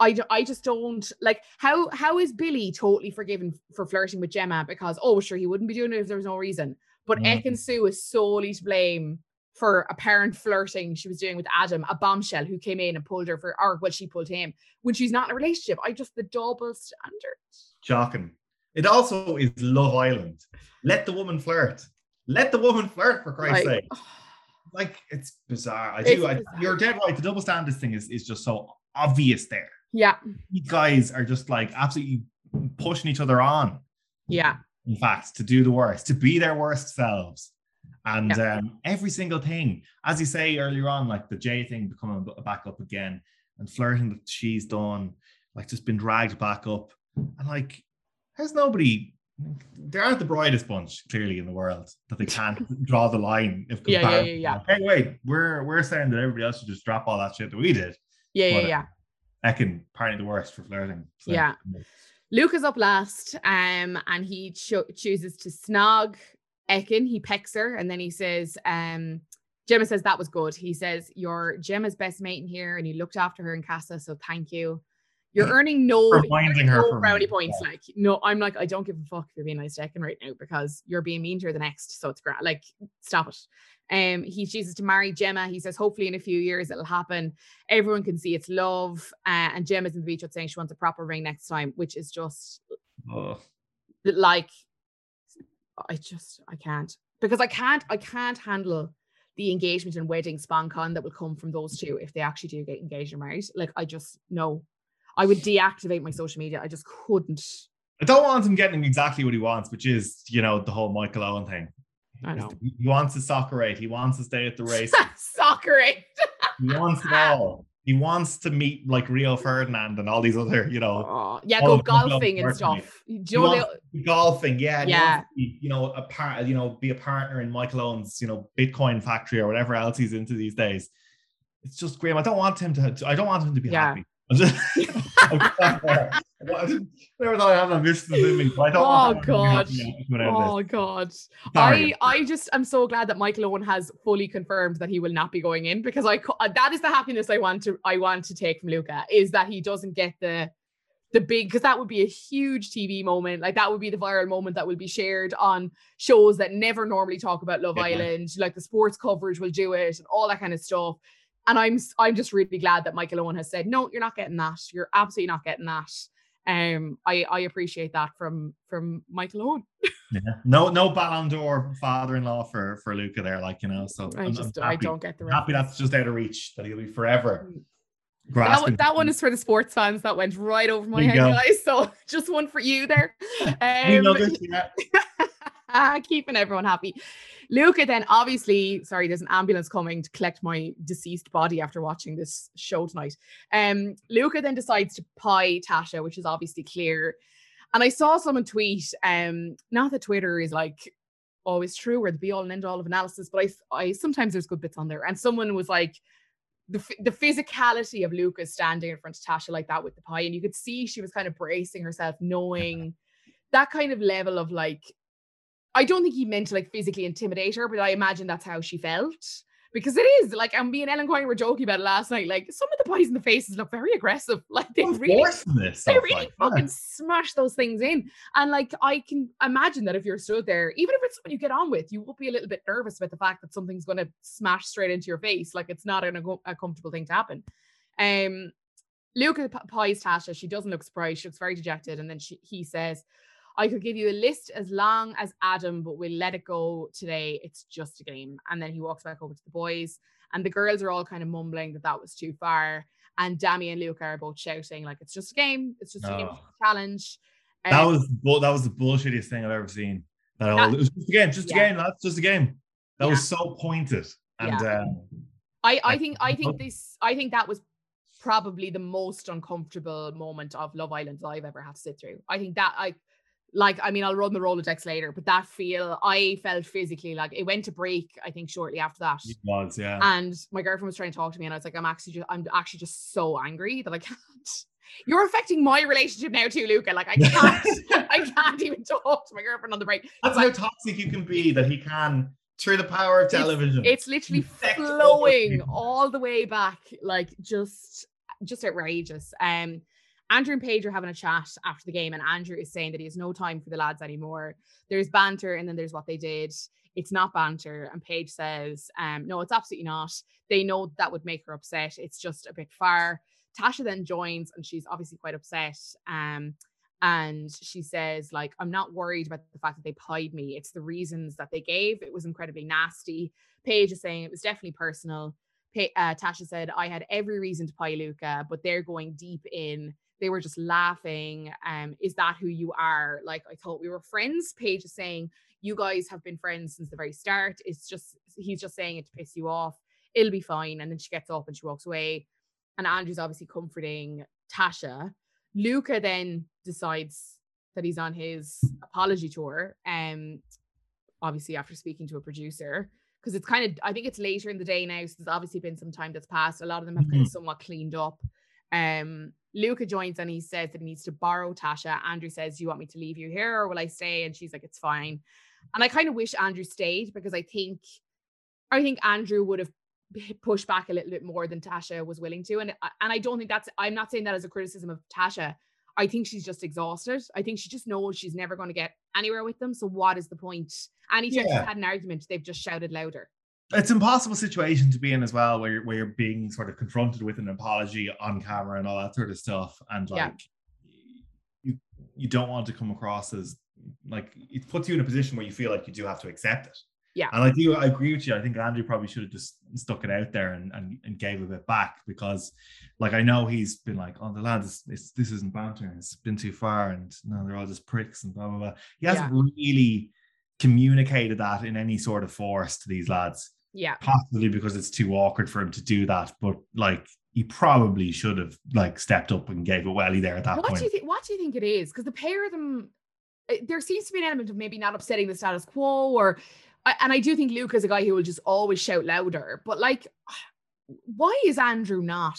I, I just don't like how how is Billy totally forgiven for flirting with Gemma because oh sure he wouldn't be doing it if there was no reason but. Ekin-Su is solely to blame for apparent flirting she was doing with Adam a bombshell who came in and pulled her for or well she pulled him when she's not in a relationship I just the double standard Shocking. It also is Love Island. Let the woman flirt. Let the woman flirt for Christ's Like, sake. Like it's bizarre. I do. I, bizarre. you're dead right. The double standards thing is, is just so obvious there. yeah You guys are just like absolutely pushing each other on. yeah In fact, to do the worst, to be their worst selves. And um, every single thing, as you say earlier on, like the Jay thing becoming back up again and flirting that she's done, like just been dragged back up. And like, has nobody, they aren't the brightest bunch clearly in the world that they can't draw the line. If Yeah, yeah, yeah, yeah. Hey, wait, we're we're saying that everybody else should just drop all that shit that we did. yeah yeah But, uh, yeah Ekin, apparently the worst for flirting. So, Yeah. Luke is up last, um, and he cho- chooses to snog Ekin. He pecks her, and then he says, um, Gemma says that was good. He says, You're Gemma's best mate in here, and you looked after her in Casa, so thank you. You're earning no, Reminding her no from- brownie points. Like, no, I'm like, I don't give a fuck if you're being nice to Ekin right now because you're being mean to her the next. So it's great. Like, stop it. Um, he chooses to marry Gemma. He says, hopefully in a few years it'll happen. Everyone can see it's love. Uh, and Gemma's in the beach saying she wants a proper ring next time, which is just Oh. like I just I can't because I can't I can't handle the engagement and wedding con that will come from those two if they actually do get engaged and married. Like I just no, I would deactivate my social media. I just couldn't. I don't want him getting exactly what he wants, which is, you know, the whole Michael Owen thing. I know. He wants a soccer eight. He wants to stay at the race. soccer eight. he wants it all. He wants to meet like Rio Ferdinand and all these other, you know. Oh, yeah, go golfing and stuff. Do you know golfing, yeah. Yeah. Be, you know, a part, you know, be a partner in Michael Owen's, you know, Bitcoin factory or whatever else he's into these days. It's just Graham. I don't want him to. I don't want him to be yeah. happy. Just, never thought I had ambitions in me. I don't oh god! Oh god! I I just I'm so glad that Michael Owen has fully confirmed that he will not be going in because I uh, that is the happiness I want to I want to take from Luca is that he doesn't get the the big because that would be a huge TV moment. Like that would be the viral moment that will be shared on shows that never normally talk about Love yeah. Island. Like the sports coverage will do it and all that kind of stuff and I'm I'm just really glad that Michael Owen has said, no, you're not getting that. You're absolutely not getting that. Um, I I appreciate that from from Michael Owen. yeah, no no Ballon d'Or father-in-law for for Luca there, like you know. So I I'm, just I'm I don't get the happy that's just out of reach that he'll be forever. Mm. That, that, one is for the sports fans. That went right over my head, go. guys. So just one for you there. Um. keeping everyone happy. Luca then obviously, sorry, there's an ambulance coming to collect my deceased body after watching this show tonight. Um, Luca then decides to pie Tasha, which is obviously clear. And I saw someone tweet, um, not that Twitter is like always true or the be all and end all of analysis, but I, I sometimes there's good bits on there. And someone was like, the, the physicality of Luca standing in front of Tasha like that with the pie, and you could see she was kind of bracing herself, knowing that kind of level of like I don't think he meant to like physically intimidate her, but I imagine that's how she felt. Because it is like I'm being Ellen Coyne were joking about it last night. Like some of the boys in the faces look very aggressive. Like they really, they really like fucking smash those things in. And like I can imagine that if you're stood there, even if it's someone you get on with, you will be a little bit nervous about the fact that something's going to smash straight into your face. Like it's not a, a comfortable thing to happen. Um, Luca pies Tasha. She doesn't look surprised. She looks very dejected, and then she he says, I could give you a list as long as Adam, but we'll let it go today. It's just a game. And then he walks back over to the boys, and the girls are all kind of mumbling that that was too far. And Dami and Luca are both shouting like it's just a game. It's just a game challenge. Um, that was that was the bullshittiest thing I've ever seen. That, that all, it was just a game, just yeah. a game. That's just a game. That yeah. was so pointed. And yeah. um, I I think I think this I think that was probably the most uncomfortable moment of Love Island that I've ever had to sit through. I think that I like I mean I'll run the Rolodex later, but that feel I felt physically like it went to break. I think shortly after that. It was yeah. And my girlfriend was trying to talk to me, and I was like, I'm actually just I'm actually just so angry that I can't. You're affecting my relationship now too, Luca. Like I can't, I can't even talk to my girlfriend on the break. That's how toxic you can be. That he can through the power of television. It's, it's literally flowing all the way back, like just just outrageous. Um Andrew and Paige are having a chat after the game, and Andrew is saying that he has no time for the lads anymore. There's banter, and then there's what they did. It's not banter. And Paige says, um, no, it's absolutely not. They know that would make her upset. It's just a bit far. Tasha then joins, and she's obviously quite upset. Um, and she says, like, I'm not worried about the fact that they pied me. It's the reasons that they gave. It was incredibly nasty. Paige is saying it was definitely personal. uh, Tasha said, I had every reason to pie Luca, but they're going deep in they were just laughing. Um, is that who you are? Like, I thought we were friends. Paige is saying, you guys have been friends since the very start. It's just, he's just saying it to piss you off. It'll be fine. And then she gets up and she walks away. And Andrew's obviously comforting Tasha. Luca then decides that he's on his apology tour. Um, obviously after speaking to a producer because it's kind of I think it's later in the day now, so there's obviously been some time that's passed. A lot of them have mm-hmm. kind of somewhat cleaned up. Um, Luca joins and he says that he needs to borrow Tasha. Andrew says, Do you want me to leave you here or will I stay? And she's like, It's fine. And I kind of wish Andrew stayed because I think I think Andrew would have pushed back a little bit more than Tasha was willing to. And and I don't think that's I'm not saying that as a criticism of Tasha. I think she's just exhausted. I think she just knows she's never going to get anywhere with them. So what is the point? Anytime yeah. she's had an argument, they've just shouted louder. It's an impossible situation to be in as well, where you're, where you're being sort of confronted with an apology on camera and all that sort of stuff, and like Yeah. you you don't want to come across as like it puts you in a position where you feel like you do have to accept it. Yeah. and I do I agree with you. I think Andrew probably should have just stuck it out there and and, and gave a bit back because, like, I know he's been like, oh, the lads, it's, this isn't banter. It's been too far, and no, they're all just pricks and blah blah blah. He hasn't really communicated that in any sort of force to these lads Yeah. possibly because it's too awkward for him to do that. But like he probably should have like stepped up and gave a welly there at that What point. do you think? What do you think it is? Because the pair of them, uh, there seems to be an element of maybe not upsetting the status quo, or and I do think Luke is a guy who will just always shout louder. But like, why is Andrew not?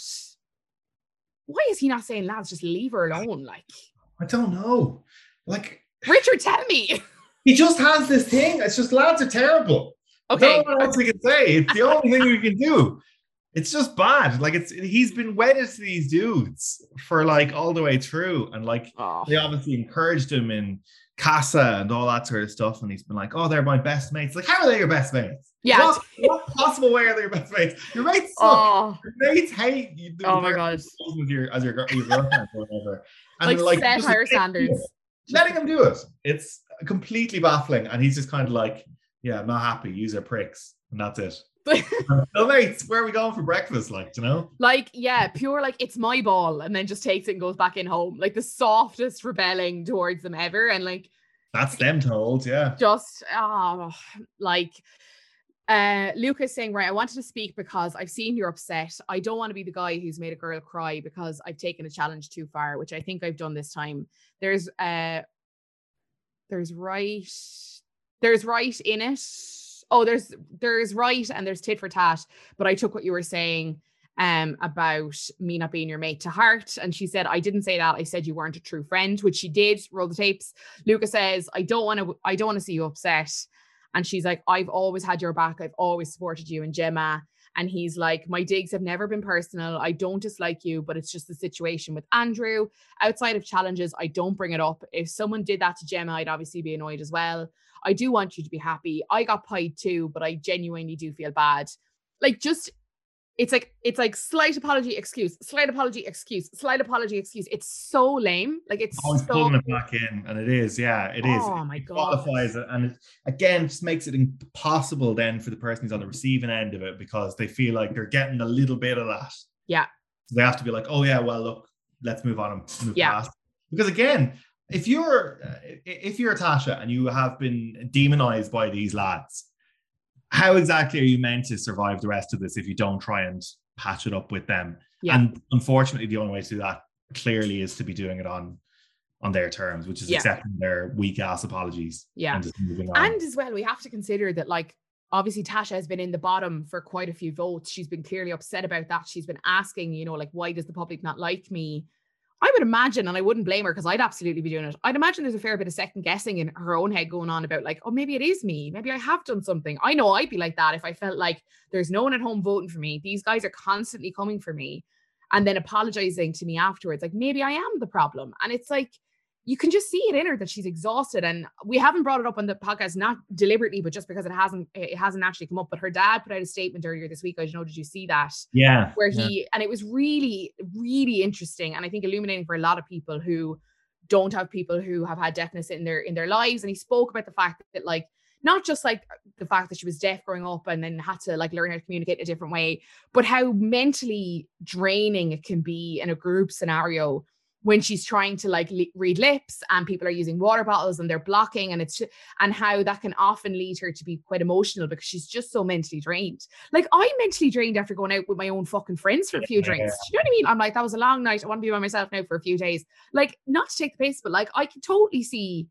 Why is he not saying, lads, just leave her alone? Like, I don't know. Like Richard, tell me. he just has this thing. It's just lads are terrible. Okay. No one else we can say. It's the only thing we can do. It's just bad. Like it's he's been wedded to these dudes for like all the way through, and like Oh, they obviously encouraged him in casa and all that sort of stuff. And he's been like, "Oh, they're my best mates." Like, how are they your best mates? yeah. What, what possible way are they your best mates? Your mates suck. Oh, Your mates hate you. oh my god. With your, as your, your girlfriend or whatever. And Like, they're set higher letting him do standards. Letting him do it. It's completely baffling. And he's just kind of like, yeah, I'm not happy. Use are pricks. And that's it. so, mates, where are we going for breakfast? Like, you know? like, yeah, pure like it's my ball, and then just takes it and goes back in home. Like the softest rebelling towards them ever. And like That's them told. Yeah. just oh like uh Luca's saying, right, I wanted to speak because I've seen you're upset. I don't want to be the guy who's made a girl cry because I've taken a challenge too far, which I think I've done this time. There's uh there's right there's right in it. Oh, there's there's right and there's tit for tat, but I took what you were saying um about me not being your mate to heart. And she said I didn't say that. I said you weren't a true friend which she did. Roll the tapes. Luca says I don't want to I don't want to see you upset. And she's like I've always had your back. I've always supported you and Gemma and he's like my digs have never been personal. I don't dislike you but it's just the situation with Andrew. Outside of challenges I don't bring it up. If someone did that to Gemma I'd obviously be annoyed as well. I do want you to be happy. I got pied too but I genuinely do feel bad. Like just it's like it's like slight apology excuse slight apology excuse slight apology excuse it's so lame like it's Always so pulling it back in. And it is. Yeah, it is. Oh my it God. qualifies it. And it, again, just makes it impossible then for the person who's on the receiving end of it because they feel like they're getting a little bit of that. Yeah. So they have to be like, oh, yeah, well, look, let's move on and move Yeah. past. Because again, if you're uh, if you're Tasha and you have been demonized by these lads, how exactly are you meant to survive the rest of this if you don't try and patch it up with them? Yeah. And unfortunately, the only way to do that clearly is to be doing it on on their terms, which is Yeah. accepting their weak ass apologies yeah and just moving on. and as well we have to consider that like obviously tasha has been in the bottom for quite a few votes she's been clearly upset about that she's been asking you know like why does the public not like me i would imagine and i wouldn't blame her because i'd absolutely be doing it. I'd imagine there's a fair bit of second guessing in her own head going on about like oh maybe it is me. Maybe i have done something. I know i'd be like that if i felt like there's no one at home voting for me. These guys are constantly coming for me and then apologizing to me afterwards like maybe i am the problem. And it's like you can just see it in her that she's exhausted and we haven't brought it up on the podcast not deliberately but just because it hasn't it hasn't actually come up but her dad put out a statement earlier this week i don't know did you see that yeah. where yeah. he and it was really really interesting and i think illuminating for a lot of people who don't have people who have had deafness in their in their lives and he spoke about the fact that like not just like the fact that she was deaf growing up and then had to like learn how to communicate in a different way but how mentally draining it can be in a group scenario when she's trying to like le- read lips and people are using water bottles and they're blocking and it's and how that can often lead her to be quite emotional because she's just so mentally drained like I'm mentally drained after going out with my own fucking friends for a few drinks. Do you know what I mean? I'm like, that was a long night. I want to be by myself now for a few days. Like, not to take the piss, but like, I can totally see.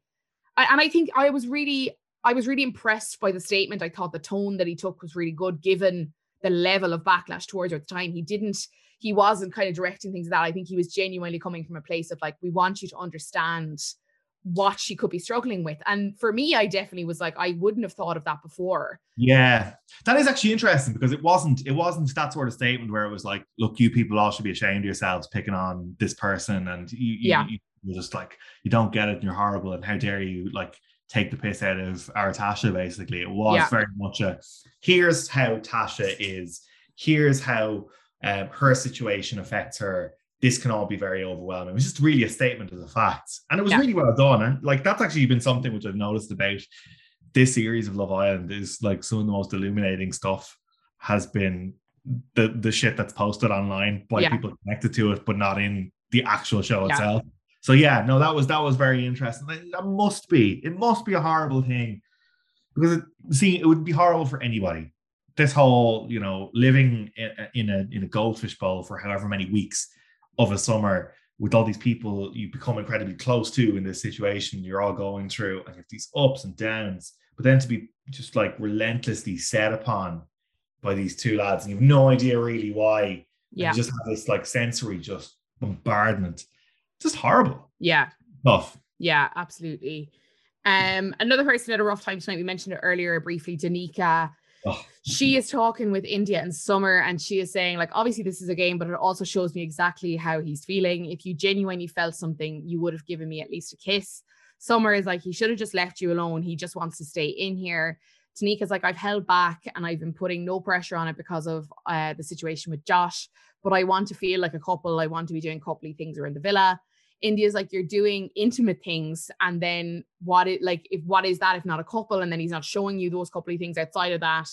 I- And I think I was really, I was really impressed by the statement. I thought the tone that he took was really good, given the level of backlash towards her at the time. He didn't, he wasn't kind of directing things like that. I think he was genuinely coming from a place of like, we want you to understand what she could be struggling with. And for me, I definitely was like, I wouldn't have thought of that before. Yeah, that is actually interesting because it wasn't it wasn't that sort of statement where it was like, look, you people all should be ashamed of yourselves picking on this person, and you, you, Yeah. you, you're just like you don't get it and you're horrible and how dare you like take the piss out of our Tasha, basically. It was Yeah. very much a here's how Tasha is, here's how um, her situation affects her. This can all be very overwhelming. It was just really a statement of the facts. And it was Yeah. really well done. And like that's actually been something which I've noticed about this series of Love Island is like some of the most illuminating stuff has been the the shit that's posted online by Yeah. people connected to it, but not in the actual show Yeah. itself. So yeah, no, that was that was very interesting. That must be it must be a horrible thing because it, see it would be horrible for anybody. This whole you know living in, in a in a goldfish bowl for however many weeks of a summer with all these people you become incredibly close to in this situation you're all going through and you have these ups and downs but then to be just like relentlessly set upon by these two lads and you have no idea really why Yeah. you just have this like sensory just bombardment just horrible Yeah. stuff Yeah, absolutely. Um, another person had a rough time tonight. We mentioned it earlier briefly, Danica. She is talking with Indiyah and Summer, and she is saying, like, obviously, this is a game, but it also shows me exactly how he's feeling. If you genuinely felt something, you would have given me at least a kiss. Summer is like, he should have just left you alone. He just wants to stay in here. Danica's like, I've held back and I've been putting no pressure on it because of uh, the situation with Josh, but I want to feel like a couple. I want to be doing coupley things around the villa. Indiyah's like you're doing intimate things, and then what it like if what is that if not a couple, and then he's not showing you those coupley things outside of that.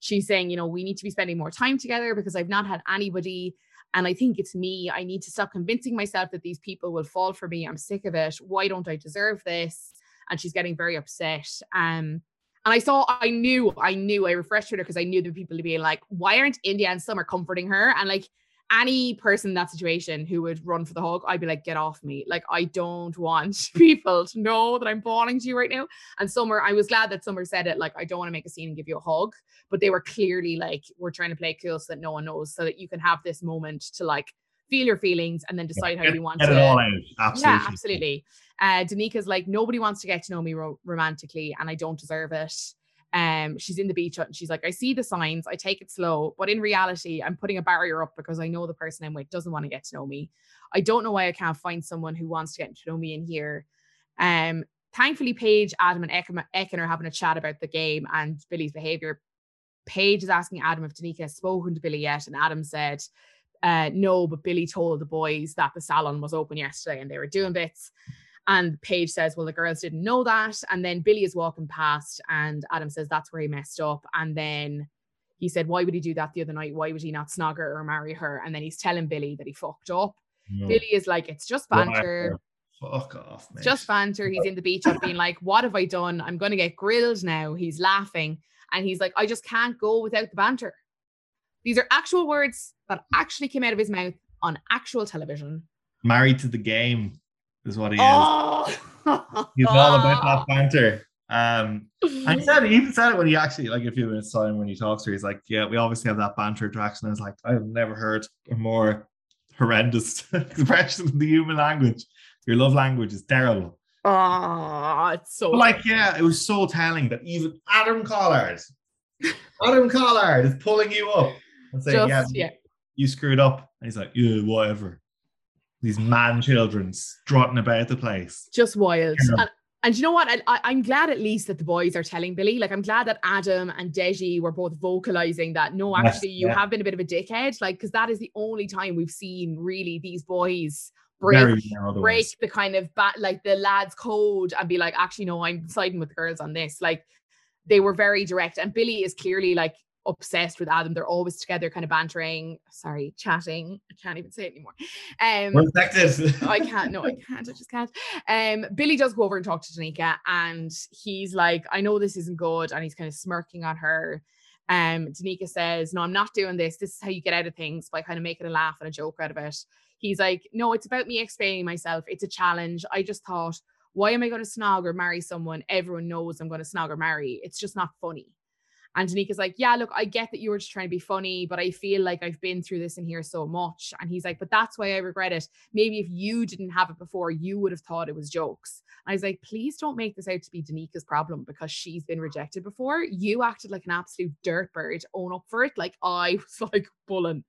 She's saying, you know, we need to be spending more time together because I've not had anybody. And I think it's me. I need to stop convincing myself that these people will fall for me. I'm sick of it. Why don't I deserve this? And she's getting very upset. Um, and I saw, I knew, I knew, I refreshed her because I knew the people to be like, why aren't Indiyah and Summer comforting her? And like any person in that situation who would run for the hug, I'd be like, get off me. Like, I don't want people to know that I'm falling to you right now. And Summer, I was glad that Summer said it, like, I don't want to make a scene and give you a hug. But they were clearly like, we're trying to play cool so that no one knows, so that you can have this moment to like feel your feelings and then decide how get, you want get to. it all out absolutely Yeah, absolutely. Uh, Danica's like, nobody wants to get to know me ro- romantically, and I don't deserve it. Um, she's in the beach hut and she's like, I see the signs, I take it slow, but in reality, I'm putting a barrier up because I know the person I'm with doesn't want to get to know me. I don't know why I can't find someone who wants to get to know me in here. Um, thankfully, Paige, Adam, and Ekin, are having a chat about the game and Billy's behavior. Paige is asking Adam if Danica has spoken to Billy yet, and Adam said, uh, no, but Billy told the boys that the salon was open yesterday and they were doing bits. And Paige says, Well, the girls didn't know that. And then Billy is walking past, and Adam says that's where he messed up. And then he said, Why would he do that the other night? Why would he not snog her or marry her? And then he's telling Billy that he fucked up. No. Billy is like, It's just banter. Fuck off, man. Just banter. He's in the beach up being like, What have I done? I'm going to get grilled now. He's laughing. And he's like, I just can't go without the banter. These are actual words that actually came out of his mouth on actual television. married to the game is what he is. Oh, He's all about that banter. Um, and he said he even said it when he actually like a few minutes time when he talks to her, he's like, Yeah, we obviously have that banter attraction. I was like, I've never heard a more horrendous expression in the human language. Your love language is terrible. Oh, it's so But like, yeah, it was so telling that even Adam Collard, Adam Collard is pulling you up and saying, just yeah, yeah. you screwed up. And he's like, Yeah, whatever. These man children strutting about the place. just wild. Yeah. And, and you know what? I, I'm glad at least that the boys are telling Billy. Like, I'm glad that Adam and Deji were both vocalizing that. No, Yes, actually, you yeah. have been a bit of a dickhead. Like, because that is the only time we've seen really these boys break Very narrow the break the kind of bat like the lads code and be like, actually, no, I'm siding with the girls on this. Like, they were very direct, and Billy is clearly like obsessed with Adam. They're always together, kind of bantering. Sorry, chatting. I can't even say it anymore. Um, We're. I can't. No, I can't. I just can't. Um, Billy does go over and talk to Danica, and he's like, "I know this isn't good," and he's kind of smirking on her. Um, Danica says, "No, I'm not doing this. This is how you get out of things by kind of making a laugh and a joke out of it." He's like, "No, it's about me explaining myself. It's a challenge. I just thought, why am I going to snog or marry someone everyone knows I'm going to snog or marry? It's just not funny." And Danica's like, Yeah, look, I get that you were just trying to be funny, but I feel like I've been through this in here so much. And he's like, But that's why I regret it. Maybe if you didn't have it before, you would have thought it was jokes. And I was like, Please don't make this out to be Danica's problem because she's been rejected before. You acted like an absolute dirt dirtbird. Own up for it. Like I was like bullying.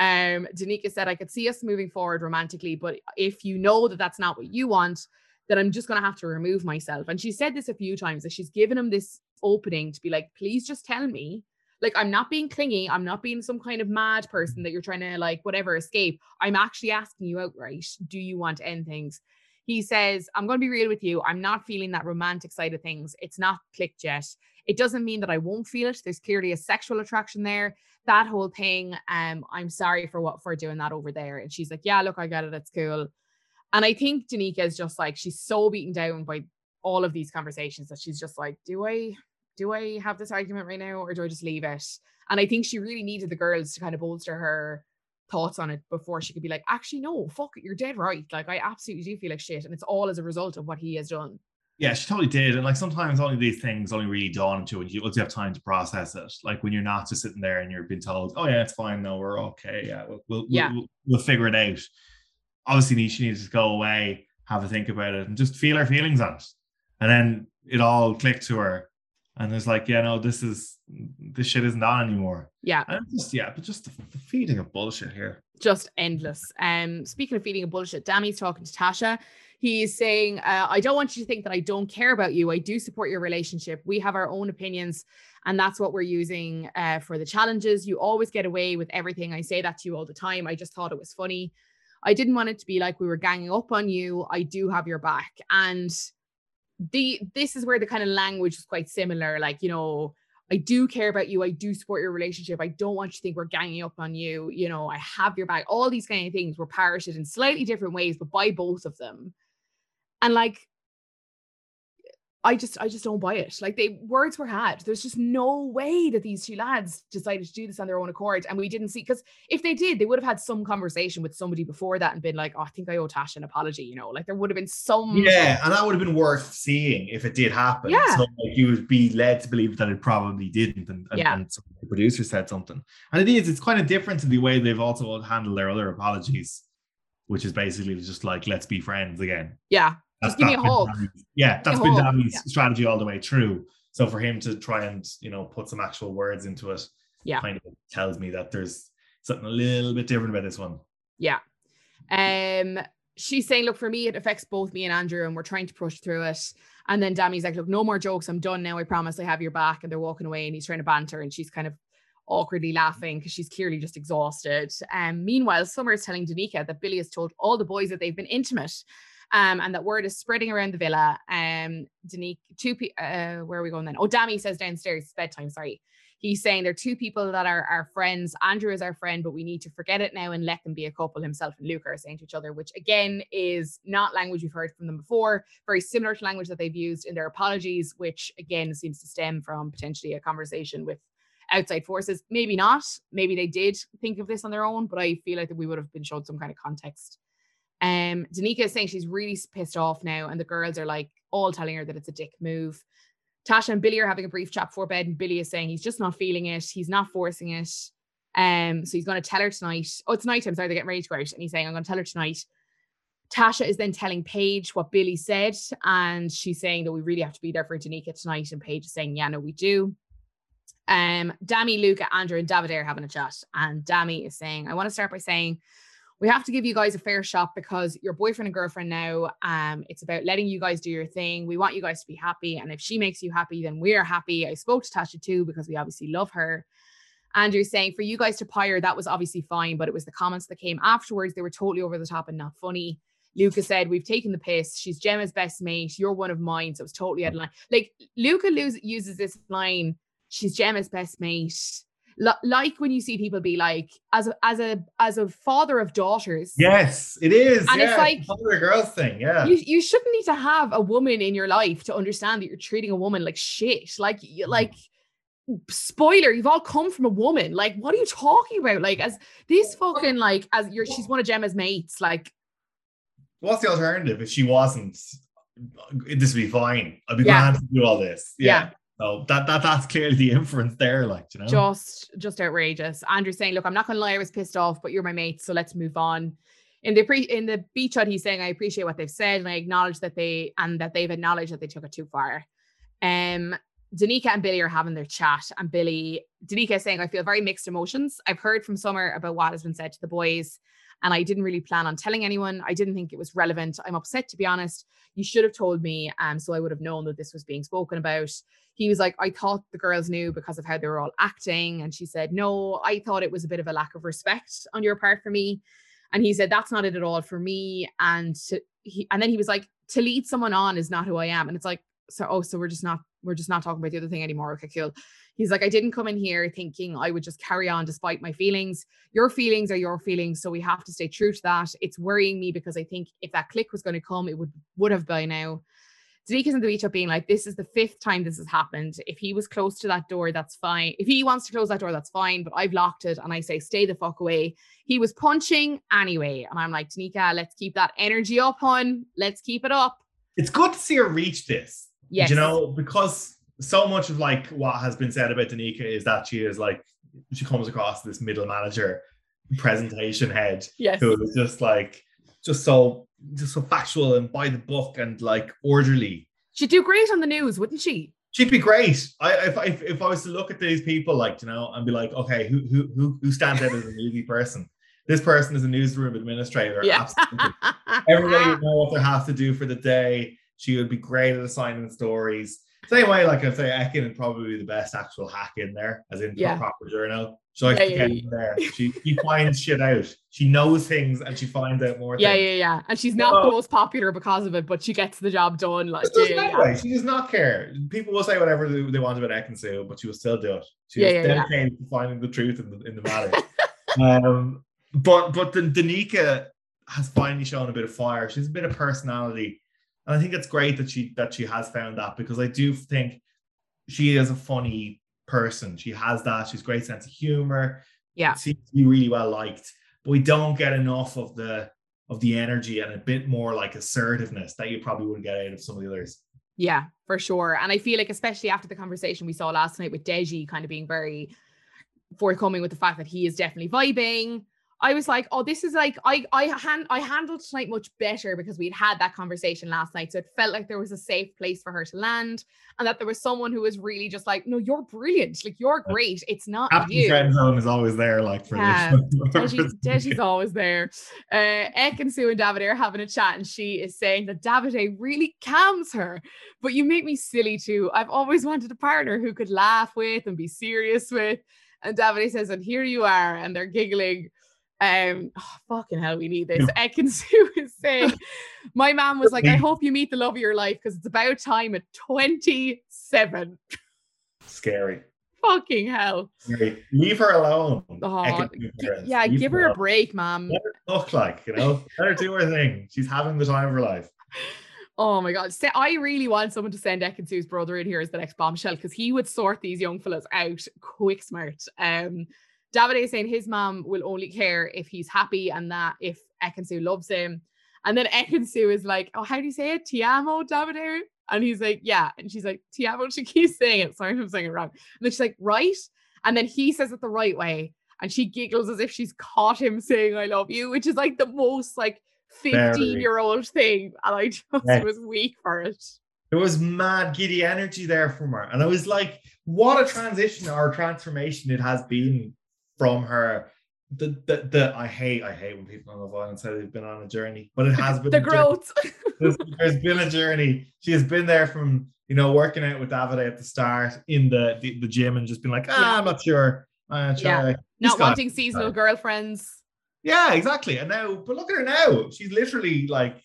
Um, Danica said, I could see us moving forward romantically, but if you know that that's not what you want, then I'm just going to have to remove myself. And she said this a few times that she's given him this opening to be like, please just tell me. Like, I'm not being clingy. I'm not being some kind of mad person that you're trying to, like, whatever, escape. I'm actually asking you outright, do you want to end things? He says, I'm going to be real with you. I'm not feeling that romantic side of things. It's not clicked yet. It doesn't mean that I won't feel it. There's clearly a sexual attraction there. That whole thing. Um, I'm sorry for what for doing that over there. And she's like, Yeah, look, I get it. It's cool. And I think Danica is just like she's so beaten down by all of these conversations that she's just like, do I do I have this argument right now or do I just leave it? And I think she really needed the girls to kind of bolster her thoughts on it before she could be like, actually, no, fuck it, you're dead right. Like I absolutely do feel like shit. And it's all as a result of what he has done. Yeah, she totally did. And like sometimes only these things only really dawn to you once you have time to process it. Like when you're not just sitting there and you're being told, Oh yeah, it's fine, no, we're okay. Yeah, we'll we'll, yeah. we'll, we'll figure it out obviously she needs to go away, have a think about it, and just feel her feelings on it. And then it all clicked to her. And it's like, yeah, no, this is this shit isn't on anymore. Yeah. And just yeah, but just the, the feeding of bullshit here. Just endless. Um, speaking of feeding of bullshit, Dami's talking to Tasha. He's saying, uh, I don't want you to think that I don't care about you. I do support your relationship. We have our own opinions, and that's what we're using uh, for the challenges. You always get away with everything. I say that to you all the time. I just thought it was funny. I didn't want it to be like we were ganging up on you. I do have your back. And the this is where the kind of language is quite similar. Like, you know, I do care about you. I do support your relationship. I don't want you to think we're ganging up on you. You know, I have your back. All these kind of things were parroted in slightly different ways, but by both of them. And like I just I just don't buy it. Like they words were had. There's just no way that these two lads decided to do this on their own accord. And we didn't see because if they did, they would have had some conversation with somebody before that and been like, Oh, I think I owe Tasha an apology, you know, like there would have been some Yeah, and that would have been worth seeing if it did happen. Yeah. So like you would be led to believe that it probably didn't and, and, Yeah. and the producer said something. And it is, it's kind of different to the way they've also handled their other apologies, which is basically just like let's be friends again. Yeah. That's, Just give me a been hug. Yeah, that's been Dami's yeah. strategy all the way through. So for him to try and you know put some actual words into it, Yeah. kind of tells me that there's something a little bit different about this one. Yeah. Um, she's saying, look, for me, it affects both me and Andrew, and we're trying to push through it. And then Dami's like, look, no more jokes. I'm done now. I promise I have your back. And they're walking away, and he's trying to banter, and she's kind of awkwardly laughing because she's clearly just exhausted. Um, meanwhile, Summer is telling Danica that Billy has told all the boys that they've been intimate. Um, and that word is spreading around the villa. Um, Danica, two pe- uh, where are we going then? Oh, Dami says downstairs, it's bedtime, sorry. He's saying there are two people that are our friends. Andrew is our friend, but we need to forget it now and let them be a couple. Himself and Luca are saying to each other, which again is not language we've heard from them before. Very similar to language that they've used in their apologies, which again seems to stem from potentially a conversation with outside forces. Maybe not. Maybe they did think of this on their own, but I feel like that we would have been showed some kind of context. Um, Danica is saying she's really pissed off now, and the girls are like all telling her that it's a dick move. Tasha and Billy are having a brief chat before bed, and Billy is saying he's just not feeling it. He's not forcing it. Um, so he's going to tell her tonight. Oh, it's nighttime. Sorry, they're getting ready to go out, and he's saying, "I'm going to tell her tonight." Tasha is then telling Paige what Billy said, and she's saying that we really have to be there for Danica tonight. And Paige is saying, "Yeah, no, we do." Um, Dami, Luca, Andrew, and David are having a chat, and Dami is saying, "I want to start by saying." We have to give you guys a fair shot because your boyfriend and girlfriend now. Um, it's about letting you guys do your thing. We want you guys to be happy, and if she makes you happy, then we're happy. I spoke to Tasha too because we obviously love her. Andrew's saying for you guys to pyre, that was obviously fine, but it was the comments that came afterwards. They were totally over the top and not funny. Luca said, We've taken the piss. She's Gemma's best mate. You're one of mine. So it was totally out of line. Like Luca uses this line, She's Gemma's best mate. Li- Like when you see people be like, as a as a as a father of daughters, Yes, it is. And it's yeah, like- the other girls thing. Yeah. you, you shouldn't need to have a woman in your life to understand that you're treating a woman like shit. Like you, mm. like spoiler, you've all come from a woman. Like, what are you talking about? Like, as this fucking like as you're she's one of Gemma's mates. Like, What's the alternative if she wasn't? This would be fine. I'd be Yeah. glad to do all this. Yeah. So that that that's clearly the inference there. Like you know. just just outrageous. Andrew saying, "Look, I'm not gonna lie, I was pissed off, but you're my mate, so let's move on." In the pre in the beach shot, he's saying, "I appreciate what they've said, and I acknowledge that they and that they've acknowledged that they took it too far." Um, Danica and Billy are having their chat, and Billy, Danica is saying, "I feel very mixed emotions. I've heard from Summer about what has been said to the boys." And I didn't really plan on telling anyone. I didn't think it was relevant. I'm upset to be honest. You should have told me, um, so I would have known that this was being spoken about. He was like, I thought the girls knew because of how they were all acting, and she said, No, I thought it was a bit of a lack of respect on your part for me. And he said, That's not it at all for me. And he, and then he was like, To lead someone on is not who I am. And it's like, so oh, so we're just not we're just not talking about the other thing anymore. Okay, cool. He's like, I didn't come in here thinking I would just carry on despite my feelings. Your feelings are your feelings, so we have to stay true to that. It's worrying me because I think if that click was going to come, it would would have by now. Danica's in the beach up being like, this is the fifth time this has happened. If he was close to that door, that's fine. If he wants to close that door, that's fine. But I've locked it and I say, stay the fuck away. He was punching anyway. And I'm like, Danica, let's keep that energy up, hon. Let's keep it up. It's good to see her reach this. Yes. You know, because so much of like what has been said about Danica is that she is like she comes across this middle manager presentation head Yes. who is just like just so just so factual and by the book and like orderly. She'd do great on the news, wouldn't she? She'd be great. I if, if if I was to look at these people like you know and be like, okay, who who who who stands out as a newsy person? This person is a newsroom administrator. Yeah. Absolutely. Everybody would know what they have to do for the day. She would be great at assigning stories. Same way, like I'd say, Ekin is probably be the best actual hack in there, as in Yeah. proper journal. She likes Yeah, to yeah, get in there. She, she finds shit out. She knows things and she finds out more yeah, things. yeah, yeah. And she's not the Oh. most popular because of it, but she gets the job done. Like, yeah, yeah. She does not care. People will say whatever they, want about Ekin but she will still do it. She Yeah, is yeah, yeah. dedicated to finding the truth in the, in the matter. um, but but the Danica has finally shown a bit of fire. She's a bit of personality, and I think it's great that she that she has found that because I do think she is a funny person. She has that. She's great sense of humor. Yeah. seems to be really well liked. But we don't get enough of the of the energy and a bit more like assertiveness that you probably wouldn't get out of some of the others. Yeah, for sure. And I feel like, especially after the conversation we saw last night with Deji kind of being very forthcoming with the fact that he is definitely vibing. I was like, oh, this is like I I hand I handled tonight much better because we'd had that conversation last night. So it felt like there was a safe place for her to land and that there was someone who was really just like, no, you're brilliant. Like you're great. It's not Captain you. Friend Zone is always there, like for Yeah, this. Deji's, Deji's always there. Uh, Ekin-Su and Davide are having a chat, and she is saying that Davide really calms her. But you make me silly too. I've always wanted a partner who could laugh with and be serious with. And Davide says, and here you are, and they're giggling. Um, oh, fucking hell, we need this. Ek and Sue is saying, my mom was like, I hope you meet the love of your life because it's about time at 27. Scary. Fucking hell. Scary. Leave her alone. Oh, G- yeah, Leave give her a break, mom. Look like, you know, let her do her thing. She's having the time of her life. Oh my god. I really want someone to send Ekin-Su's brother in here as the next bombshell because he would sort these young fellas out quick smart. Um Davide is saying his mom will only care if he's happy and that if Ekin-Su loves him. And then Ekin-Su is like, Oh, how do you say it? Ti amo, Davide? And he's like, Yeah. And she's like, Ti amo. She keeps saying it. Sorry if I'm saying it wrong. And then she's like, Right. And then he says it the right way. And she giggles as if she's caught him saying I love you, which is like the most like 15 year old thing. And I just Yes. was weak for it. There was mad giddy energy there from her. And I was like, what a transition or transformation it has been from her. The, the, the I hate I hate when people on Love Island say they've been on a journey, but it has been the growth. there's, there's been a journey. She has been there from you know working out with Davide at the start in the the, the gym and just been like, ah, Yeah. I'm not sure. I'm not sure. Yeah. Not wanting seasonal girlfriends. Yeah, exactly. And now, but look at her now. She's literally like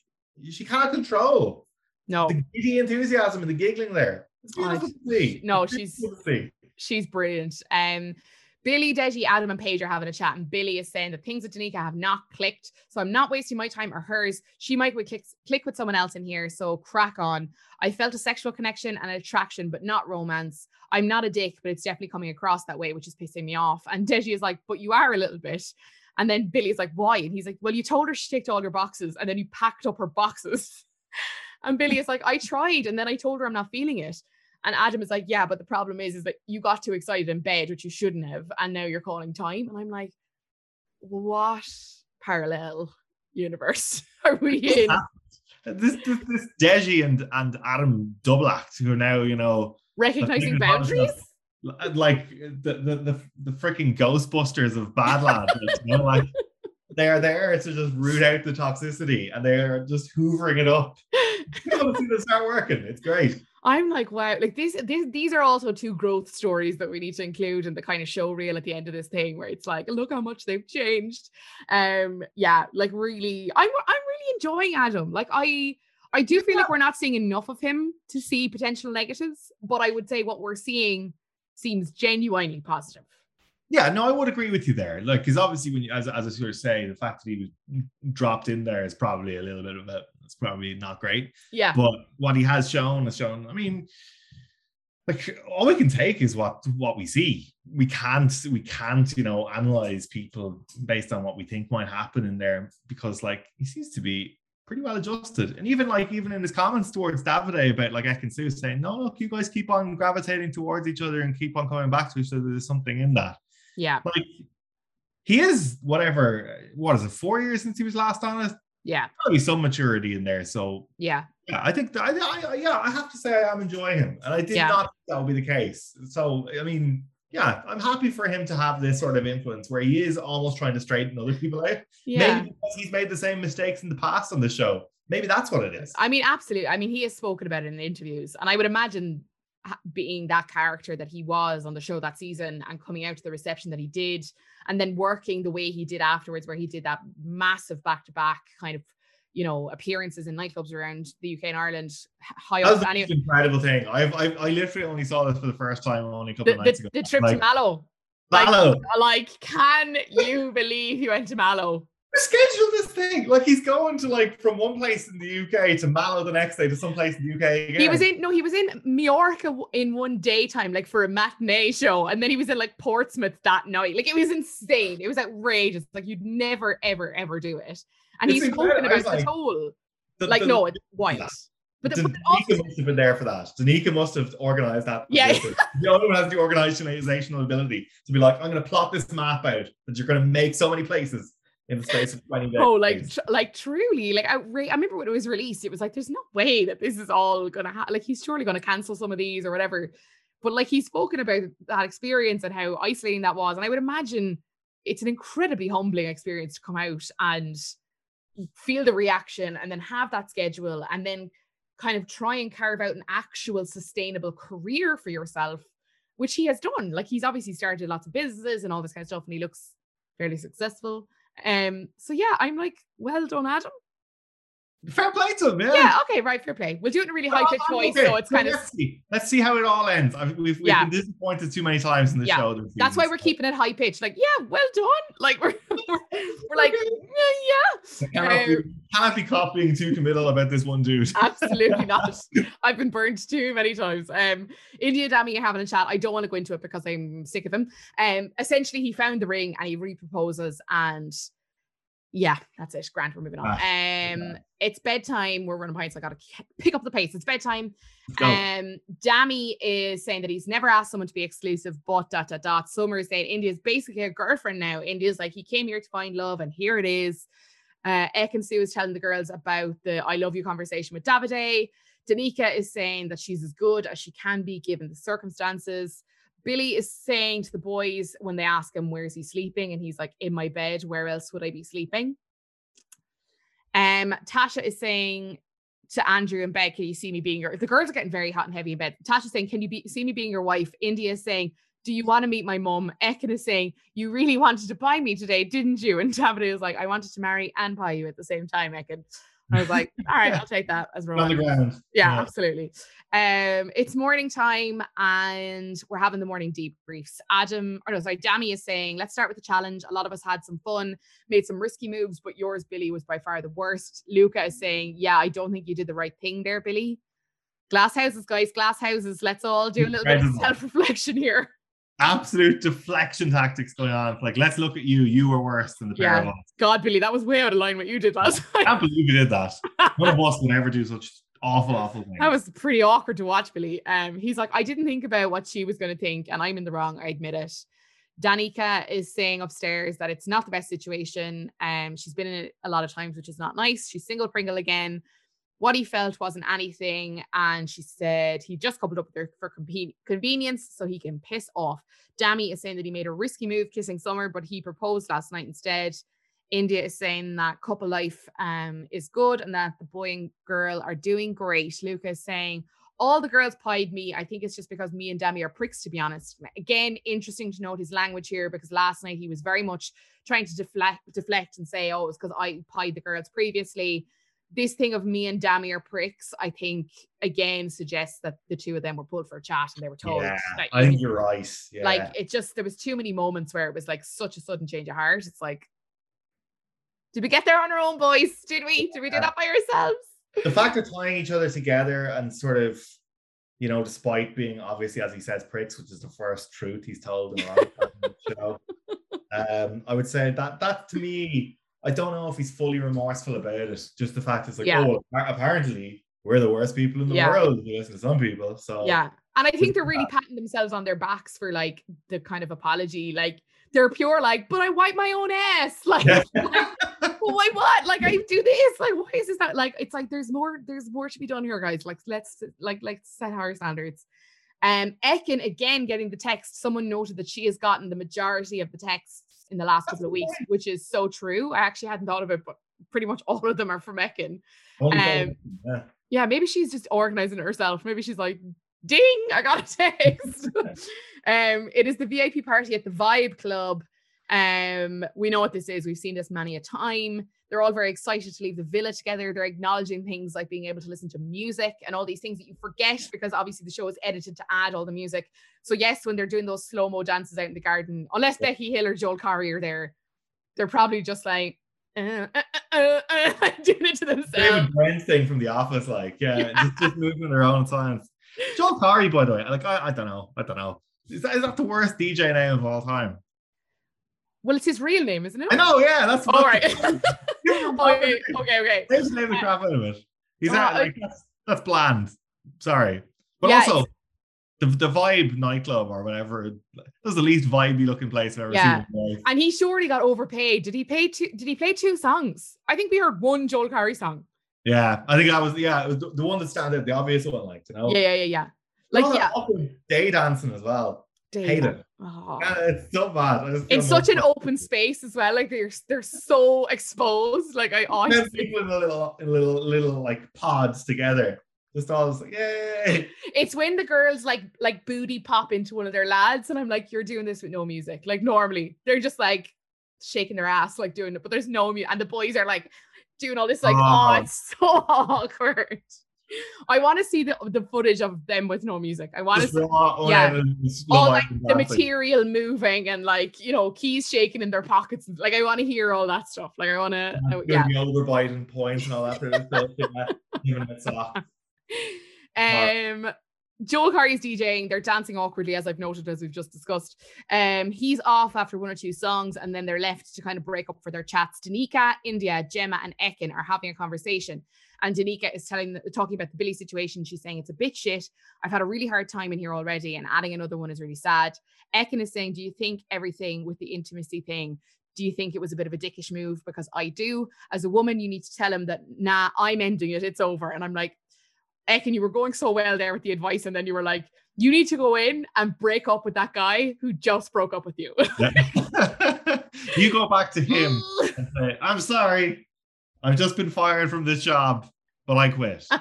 she cannot control No, the giddy enthusiasm and the giggling there. It's Oh, beautiful to see. no, It's she's- she's brilliant. Um, Billy, Deji, Adam, and Paige are having a chat, and Billy is saying that things with Danica have not clicked. So I'm not wasting my time or hers. She might click, click with someone else in here. So crack on. I felt a sexual connection and attraction, but not romance. I'm not a dick, but it's definitely coming across that way, which is pissing me off. And Deji is like, but you are a little bit. And then Billy's like, why? And he's like, well, you told her she ticked all your boxes, and then you packed up her boxes. And Billy is like, I tried, and then I told her I'm not feeling it. And Adam is like, yeah, but the problem is, is that you got too excited in bed, which you shouldn't have, and now you're calling time. And I'm like, what parallel universe are we in? This this this Deji and and Adam double act who are now you know Recognizing boundaries? like the the the, the freaking Ghostbusters of Badland. you know, like they are there to just root out the toxicity and they are just hoovering it up. You want to see this start working. It's great. I'm like, wow, like these, these, these are also two growth stories that we need to include in the kind of show reel at the end of this thing, where it's like, look how much they've changed. Um, yeah, like really, I'm, I'm really enjoying Adam. Like I, I do feel like we're not seeing enough of him to see potential negatives, but I would say what we're seeing seems genuinely positive. Yeah, no, I would agree with you there. Like, because obviously, when you, as as I sort of say, the fact that he was dropped in there is probably a little bit of a, it's probably not great. Yeah. But what he has shown has shown. I mean, like all we can take is what what we see. We can't we can't you know analyze people based on what we think might happen in there because like he seems to be pretty well adjusted. And even like even in his comments towards Davide about like Ekin-Su saying, no, look, you guys keep on gravitating towards each other and keep on coming back to each other. There's something in that. Yeah. Like he is whatever, what is it, four years since he was last on it? Yeah. Probably some maturity in there. So yeah. Yeah, I think I, I, yeah, I have to say I am enjoying him. And I did Yeah. not think that would be the case. So I mean, yeah, I'm happy for him to have this sort of influence where he is almost trying to straighten other people out. Yeah. Maybe because he's made the same mistakes in the past on the show. Maybe that's what it is. I mean, absolutely. I mean, he has spoken about it in interviews, and I would imagine being that character that he was on the show that season and coming out to the reception that he did, and then working the way he did afterwards, where he did that massive back to back kind of, you know, appearances in nightclubs around the UK and Ireland, high That was up. Anyway, incredible thing. I've, I've I literally only saw this for the first time only a couple the, of nights the, ago. the trip like, to Mallow. Like, Mallow, like, can you believe you went to Mallow? Schedule this thing. Like he's going to like from one place in the UK to Mallow the next day to some place in the UK again. He was in no, he was in Majorca in one daytime, like for a matinee show, and then he was in like Portsmouth that night. Like it was insane. It was outrageous. Like you'd never, ever, ever do it. And It's he's spoken incredible. I was about the like, toll. The- Like the- no, it's wild. But, the, but also, must have been there for that. Danica must have organized that. Yeah. The only one has the organizational ability to be like, I'm going to plot this map out that you're going to make so many places in the space of 20 days. oh, like tr- like truly, like outra- I remember when it was released, it was like, there's no way that this is all gonna happen. Like he's surely gonna cancel some of these or whatever. But like he's spoken about that experience and how isolating that was, and I would imagine it's an incredibly humbling experience to come out and feel the reaction and then have that schedule and then kind of try and carve out an actual sustainable career for yourself which he has done like he's obviously started lots of businesses and all this kind of stuff and he looks fairly successful um so yeah i'm like well done adam Fair play to him, yeah. yeah okay right fair play we'll do it in a really high pitched Oh, voice okay. so it's kind of let's see. Let's see how it all ends. I've, we've, we've Yeah. been disappointed too many times in the Yeah. show. that's why we're so keeping it high pitched like yeah well done like we're we're, we're like yeah, yeah I cannot, be, cannot be copying too committal about this one dude. Absolutely not. I've been burned too many times. Um, Indiyah Dami having a chat. I don't want to go into it because I'm sick of him. Um, essentially, he found the ring and he reproposes, and yeah, that's it. Grant, we're moving on. Ah, Um, it's bedtime. We're running behind, so I gotta pick up the pace. It's bedtime. Go. Um, Dami is saying that he's never asked someone to be exclusive, but dot dot dot. Summer is saying Indiyah's basically a girlfriend now. Indiyah's like he came here to find love, and here it is. Uh, Ekin-Su is telling the girls about the I love you conversation with Davide. Danica is saying that she's as good as she can be given the circumstances. Billy is saying to the boys when they ask him where is he sleeping, and he's like, in my bed. Where else would I be sleeping? Um, Tasha is saying to Andrew in bed, can you see me being your the girls are getting very hot and heavy in bed. Tasha's saying, Can you be see me being your wife? Indiyah is saying, Do you want to meet my mom? Ekin is saying, You really wanted to buy me today, didn't you? And Davide is like, I wanted to marry and buy you at the same time, Ekin. I was like, All right, I'll take that as romance. ground. Yeah, absolutely. Um, it's morning time and we're having the morning debriefs. Adam, or no, sorry, Dami is saying, let's start with the challenge. A lot of us had some fun, made some risky moves, but yours, Billy, was by far the worst. Luca is saying, yeah, I don't think you did the right thing there, Billy. Glass houses, guys, glass houses. Let's all do a little bit of self-reflection here. Absolute deflection tactics going on. Like, let's look at you. You were worse than the pair of us. God, Billy, that was way out of line what you did last I can't believe you did that. None of us would ever do such awful, awful things. That was pretty awkward to watch, Billy. Um, he's like, I didn't think about what she was going to think, and I'm in the wrong. I admit it. Danica is saying upstairs that it's not the best situation. Um, she's been in it a lot of times, which is not nice. She's single Pringle again. What he felt wasn't anything, and she said he just coupled up with her for conven- convenience so he can piss off. Dami is saying that he made a risky move kissing Summer, but he proposed last night instead. Indiyah is saying that couple life um, is good and that the boy and girl are doing great. Luca is saying, all the girls pied me. I think it's just because me and Dami are pricks, to be honest. Again, interesting to note his language here because last night he was very much trying to deflect, deflect and say, oh, it's because I pied the girls previously. This thing of me and Dami are pricks, I think, again, suggests that the two of them were pulled for a chat and they were told. Yeah, that, I think you're right. Yeah. Like, it just, there was too many moments where it was like such a sudden change of heart. It's like, did we get there on our own, boys? Did we? Did we do that by ourselves? the fact of tying each other together and sort of, you know, despite being obviously, as he says, pricks, which is the first truth he's told in the show. Um, I would say that that to me, I don't know if he's fully remorseful about it. Just the fact it's like, Yeah. oh, apparently we're the worst people in the Yeah. world. listen to some people. So Yeah. And I think they're really patting themselves on their backs for like the kind of apology. Like they're pure, like, but I wipe my own ass. Like, Yeah. like, well, why what? Like I do this. Like, why is this not like it's like there's more, there's more to be done here, guys. Like, let's like let's set higher standards. Um Ekin again getting the text. Someone noted that she has gotten the majority of the texts in the last That's couple of weeks, point. which is so true. I actually hadn't thought of it, but pretty much all of them are from Ekin. Um, yeah. Yeah, maybe she's just organizing it herself. Maybe she's like, ding, I got a text. um, it is the VIP party at the Vibe Club. Um, we know what this is. We've seen this many a time. They're all very excited to leave the villa together. They're acknowledging things like being able to listen to music and all these things that you forget because obviously the show is edited to add all the music. So yes, when they're doing those slow mo dances out in the garden, unless Yeah. Becky Hill or Joel Corry are there, they're probably just like uh, uh, uh, uh, uh, doing it to themselves. David Brent thing from The Office, like, yeah, Just, just moving their own silence. Joel Corry, by the way, like, I, I don't know, I don't know. Is that, is that the worst DJ name of all time? Well, it's his real name, isn't it? I know, yeah, that's All right. Give him a okay, okay, okay. Name the uh, crap out of it. He's at, like that's, that's bland. Sorry, but Yeah, also the the Vibe nightclub or whatever. That was the least vibey looking place I've ever Yeah. seen. And he surely got overpaid. Did he play two? Did he play two songs? I think we heard one Joel Corry song. Yeah, I think that was yeah, it was the, the one that stands out, the obvious one, like you know. Yeah, yeah, yeah, yeah. Like Like, yeah. day dancing as well. Hate it. Oh. It's so bad. In such an open space as well. Like they're they're so exposed. Like I honestly, people in a little in little little like pods together. Just all just like, yay. it's when the girls like like booty pop into one of their lads, and I'm like, you're doing this with no music. Like normally they're just like shaking their ass, like doing it, but there's no music, and the boys are like doing all this, like, oh, Oh. it's so awkward. I want to see the the footage of them with no music. I want to see raw, yeah. all like the material moving and like you know keys shaking in their pockets. Like I want to hear all that stuff. Like I want to, yeah. the overbiting points and all that sort of stuff. Yeah, giving it soft. Um, Joel Corry's DJing. They're dancing awkwardly, as I've noted, as we've just discussed. Um, he's off after one or two songs, and then they're left to kind of break up for their chats. Danica, Indiyah, Gemma, and Ekin are having a conversation, and Danica is telling, talking about the Billy situation. She's saying it's a bit shit. I've had a really hard time in here already, and adding another one is really sad. Ekin is saying, "Do you think everything with the intimacy thing?" Do you think it was a bit of a dickish move? Because I do. As a woman, you need to tell him that, nah, I'm ending it. It's over. And I'm like, Ekin, you were going so well there with the advice, and then you were like, you need to go in and break up with that guy who just broke up with you. Yeah. you go back to him and say, I'm sorry. I've just been fired from this job, but I quit.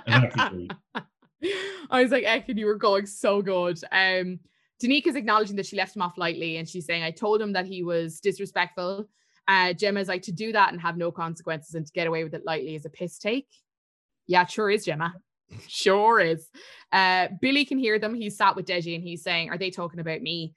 I was like, Ekin, you were going so good. Um, is acknowledging that she left him off lightly, and she's saying, I told him that he was disrespectful. Uh, Gemma's like, to do that and have no consequences and to get away with it lightly is a piss take. Yeah, sure is, Gemma. sure is. Uh, Billy can hear them. He's sat with Deji and he's saying, Are they talking about me?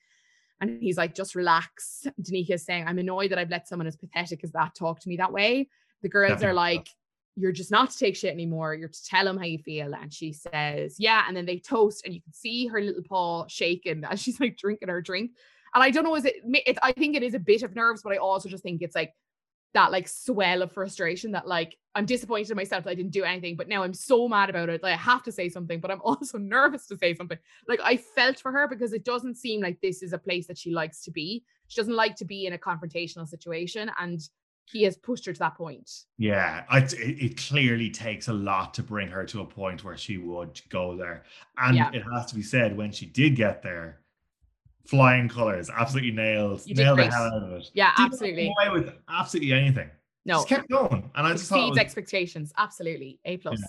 And he's like, Just relax. Danica is saying, I'm annoyed that I've let someone as pathetic as that talk to me that way. The girls are like, You're just not to take shit anymore. You're to tell him how you feel. And she says, Yeah. And then they toast, and you can see her little paw shaking as she's like drinking her drink. And I don't know, is it, it I think it is a bit of nerves, but I also just think it's like that like swell of frustration that like I'm disappointed in myself that I didn't do anything, but now I'm so mad about it. Like I have to say something, but I'm also nervous to say something. Like I felt for her because it doesn't seem like this is a place that she likes to be. She doesn't like to be in a confrontational situation, and he has pushed her to that point. Yeah, I, it, it clearly takes a lot to bring her to a point where she would go there. And Yeah. it has to be said, when she did get there, flying colors, absolutely nailed, You nailed the hell out of it. Yeah, Didn't absolutely. away with absolutely anything. No, just kept going, and I just exceeds was- expectations. Absolutely, a plus.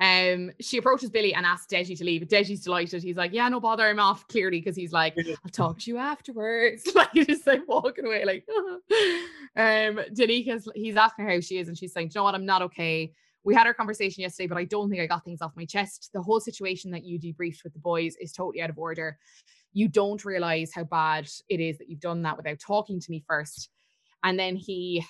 Um, she approaches Billy and asks Deji to leave. Deji's delighted. He's like, "Yeah, no bother. I'm off." Clearly, because he's like, "I'll talk to you afterwards." Like he's just like walking away, like. um, Danica's he's asking her how she is, and she's saying, "Do you know what? I'm not okay." We had our conversation yesterday, but I don't think I got things off my chest. The whole situation that you debriefed with the boys is totally out of order. You don't realize how bad it is that you've done that without talking to me first. And then he,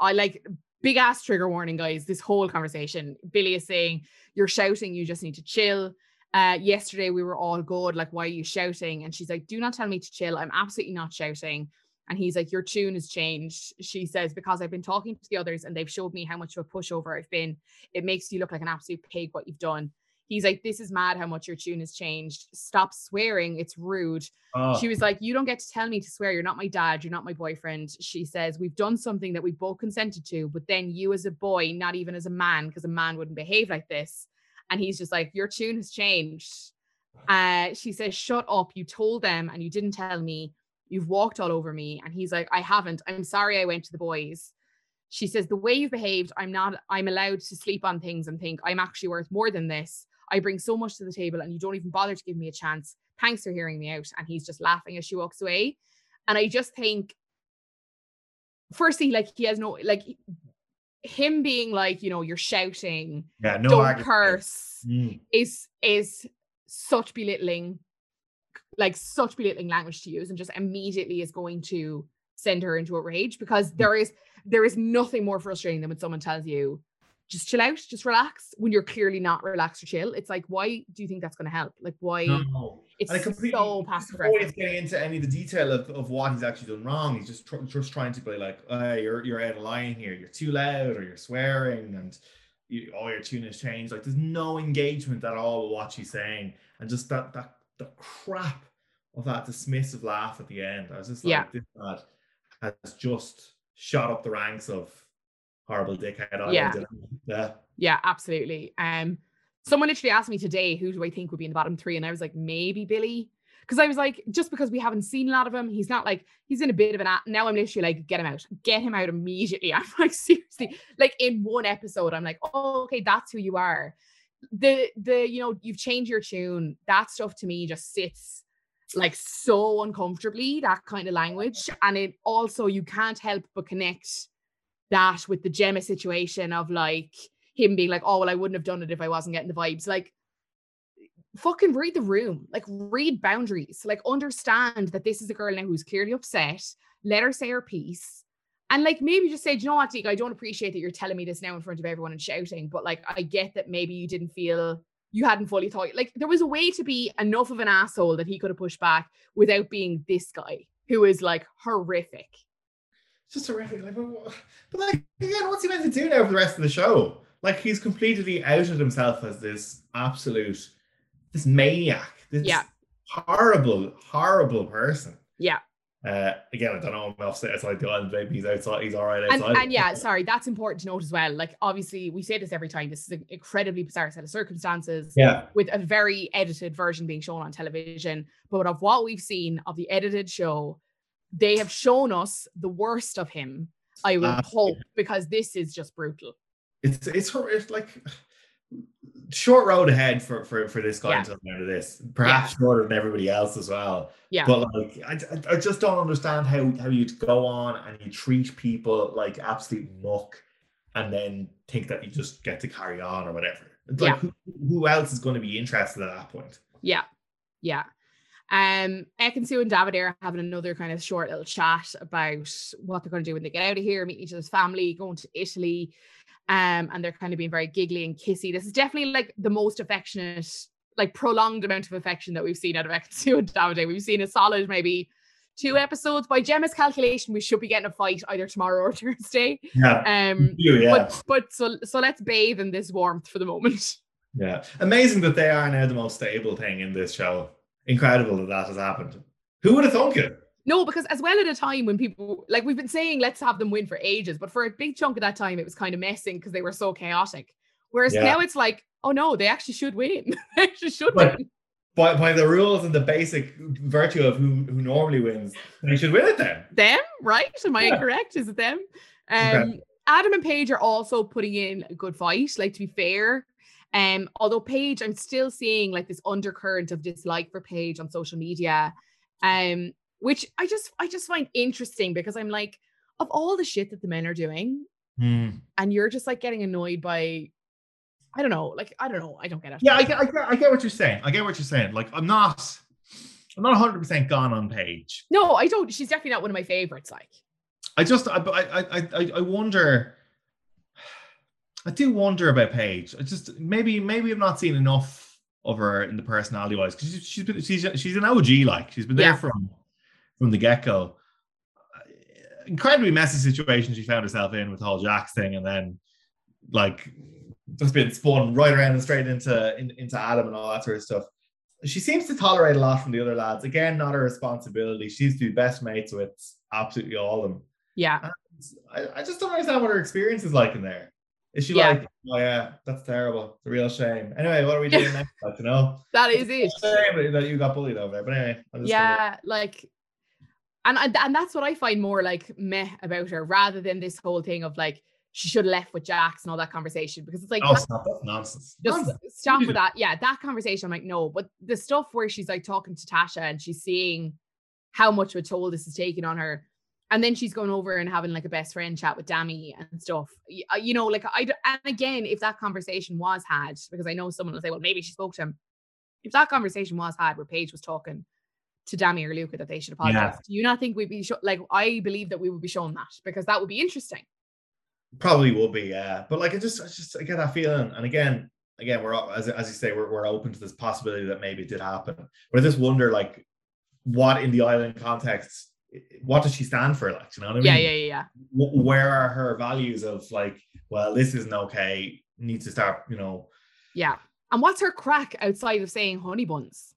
I like big ass trigger warning, guys. This whole conversation, Billy is saying, You're shouting, you just need to chill. Uh, yesterday we were all good. Like, why are you shouting? And she's like, Do not tell me to chill. I'm absolutely not shouting. And he's like, Your tune has changed. She says, Because I've been talking to the others and they've showed me how much of a pushover I've been. It makes you look like an absolute pig what you've done. He's like, This is mad how much your tune has changed. Stop swearing. It's rude. Oh, She was like, You don't get to tell me to swear. You're not my dad. You're not my boyfriend. She says, We've done something that we both consented to, but then you, as a boy, not even as a man, because a man wouldn't behave like this. And he's just like, Your tune has changed. Uh, she says, Shut up. You told them and you didn't tell me. You've walked all over me. And he's like, I haven't. I'm sorry I went to the boys. She says, The way you've behaved, I'm not, I'm allowed to sleep on things and think I'm actually worth more than this. I bring so much to the table and you don't even bother to give me a chance. Thanks for hearing me out. And he's just laughing as she walks away. And I just think, firstly, like he has no, like him being like, you know, you're shouting, yeah, no don't argument. curse Mm. is is such belittling, like such belittling language to use, and just immediately is going to send her into a rage because there is there is nothing more frustrating than when someone tells you just chill out, just relax when you're clearly not relaxed or chill. It's like, why do you think that's going to help? Like, why? No. It's And I completely, so passive aggressive. he's getting into any of the detail of, of what he's actually done wrong, he's just tr- just trying to be like, oh, you're you're out of line here. You're too loud, or you're swearing, and you, oh, your tune has changed. Like, there's no engagement at all with what she's saying, and just that that the crap of that dismissive laugh at the end. I was just like, Yeah. this lad has just shot up the ranks of horrible dickhead. Yeah. yeah. Yeah, absolutely. Um, someone literally asked me today, who do I think would be in the bottom three? And I was like, maybe Billy. Because I was like, just because we haven't seen a lot of him, he's not like he's in a bit of an. a- Now I'm literally like, get him out, get him out immediately. I'm like, seriously, like in one episode, I'm like, oh, okay, that's who you are. The the you know you've changed your tune. That stuff to me just sits like so uncomfortably. That kind of language, and it also you can't help but connect that with the Gemma situation of like him being like, oh, well, I wouldn't have done it if I wasn't getting the vibes. Like, fucking read the room, like, read boundaries, like, understand that this is a girl now who's clearly upset. Let her say her piece. And like, maybe just say, "Do you know what, Deek, I don't appreciate that you're telling me this now in front of everyone and shouting, but like, I get that maybe you didn't feel you hadn't fully thought, like, there was a way to be enough of an asshole that he could have pushed back without being this guy who is like horrific. Just horrific. Like, but, like again, what's he meant to do now for the rest of the show? Like he's completely outed himself as this absolute, this maniac, this Yeah. horrible, horrible person. Yeah. Uh, again, I don't know him offset outside the island. Maybe he's outside. He's all right and, outside. and yeah, sorry, that's important to note as well. Like, obviously, we say this every time. This is an incredibly bizarre set of circumstances yeah, with a very edited version being shown on television. But of what we've seen of the edited show, they have shown us the worst of him. I would Absolutely. hope because this is just brutal. it's it's it's like short road ahead for for for this guy Yeah. until the end of this. Perhaps shorter than everybody else as well. Yeah. But like, I, I- just don't understand how how you'd go on and you treat people like absolute muck, and then think that you just get to carry on or whatever. It's like, Yeah. who, who else is going to be interested at that point? Yeah. Yeah. Um, Ekin and David are having another kind of short little chat about what they're going to do when they get out of here, meet each other's family, going to Italy. Um, and they're kind of being very giggly and kissy. This is definitely like the most affectionate, like prolonged amount of affection that we've seen out of Ekin and David. We've seen a solid maybe two episodes. By Gemma's calculation, we should be getting a fight either tomorrow or Thursday. Yeah, Um, you, yeah, but but so so let's bathe in this warmth for the moment. yeah. Amazing that they are now the most stable thing in this show. Incredible that that has happened. Who would have thunk it? No, because as well at a time when people like we've been saying let's have them win for ages, but for a big chunk of that time it was kind of messing because they were so chaotic. Whereas Yeah. now it's like, oh no, they actually should win. they actually should But- win. By, by the rules and the basic virtue of who, who normally wins, they should win it then. Them, right? Am I Yeah. incorrect? Is it them? Um, Adam and Paige are also putting in a good fight. Like to be fair, um, although Paige, I'm still seeing like this undercurrent of dislike for Paige on social media, um, which I just I just find interesting because I'm like, of all the shit that the men are doing, Hmm. and you're just like getting annoyed by, I don't know, like I don't know, I don't get it. Yeah, I get, I, get, I get what you're saying. I get what you're saying. Like, I'm not, I'm not 100 percent gone on Paige. no, I don't. She's definitely not one of my favorites. Like, I just, I, I, I, I wonder. I do wonder about Paige. I just maybe, maybe I've not seen enough of her in the personality wise because she's, she's been, she's, she's an OG. Like, she's been there Yeah. from, from the get go. Incredibly messy situation she found herself in with the whole Jax thing, and then like just been spun right around and straight into in, into Adam and all that sort of stuff. She seems to tolerate a lot from the other lads. Again, not her responsibility. She's to be best mates with absolutely all of them. yeah, I, I just don't understand what her experience is like in there. Is she Yeah. like, oh yeah, that's terrible. It's a real shame. Anyway, what are we doing next? Like, you know, that is it. It's shame that you got bullied over there. But anyway, yeah like and and that's what i find more like meh about her rather than this whole thing of like she should have left with Jax and all that conversation because it's like oh, that's stop. That's nonsense. just Nonsense. stop with that yeah that conversation i'm like no but the stuff where she's like talking to tasha and she's seeing how much of a toll this is taking on her and then she's going over and having like a best friend chat with Dami and stuff. Uh, You know, like I and again, if that conversation was had, because I know someone will say, well, maybe she spoke to him. If that conversation was had where Paige was talking to Dami or Luca that they should apologize, do you not think we'd be sho- like? I believe that we would be shown that because that would be interesting. Probably will be, yeah. But like, I just, I just, I get that feeling. And again, again, we're as, as you say, we're, we're open to this possibility that maybe it did happen. But I just wonder, like, what in the island context, what does she stand for? Like, you know what I mean? Yeah, yeah, yeah, where are her values of like, well, this isn't okay. needs to start, you know. Yeah. And what's her crack outside of saying honey buns?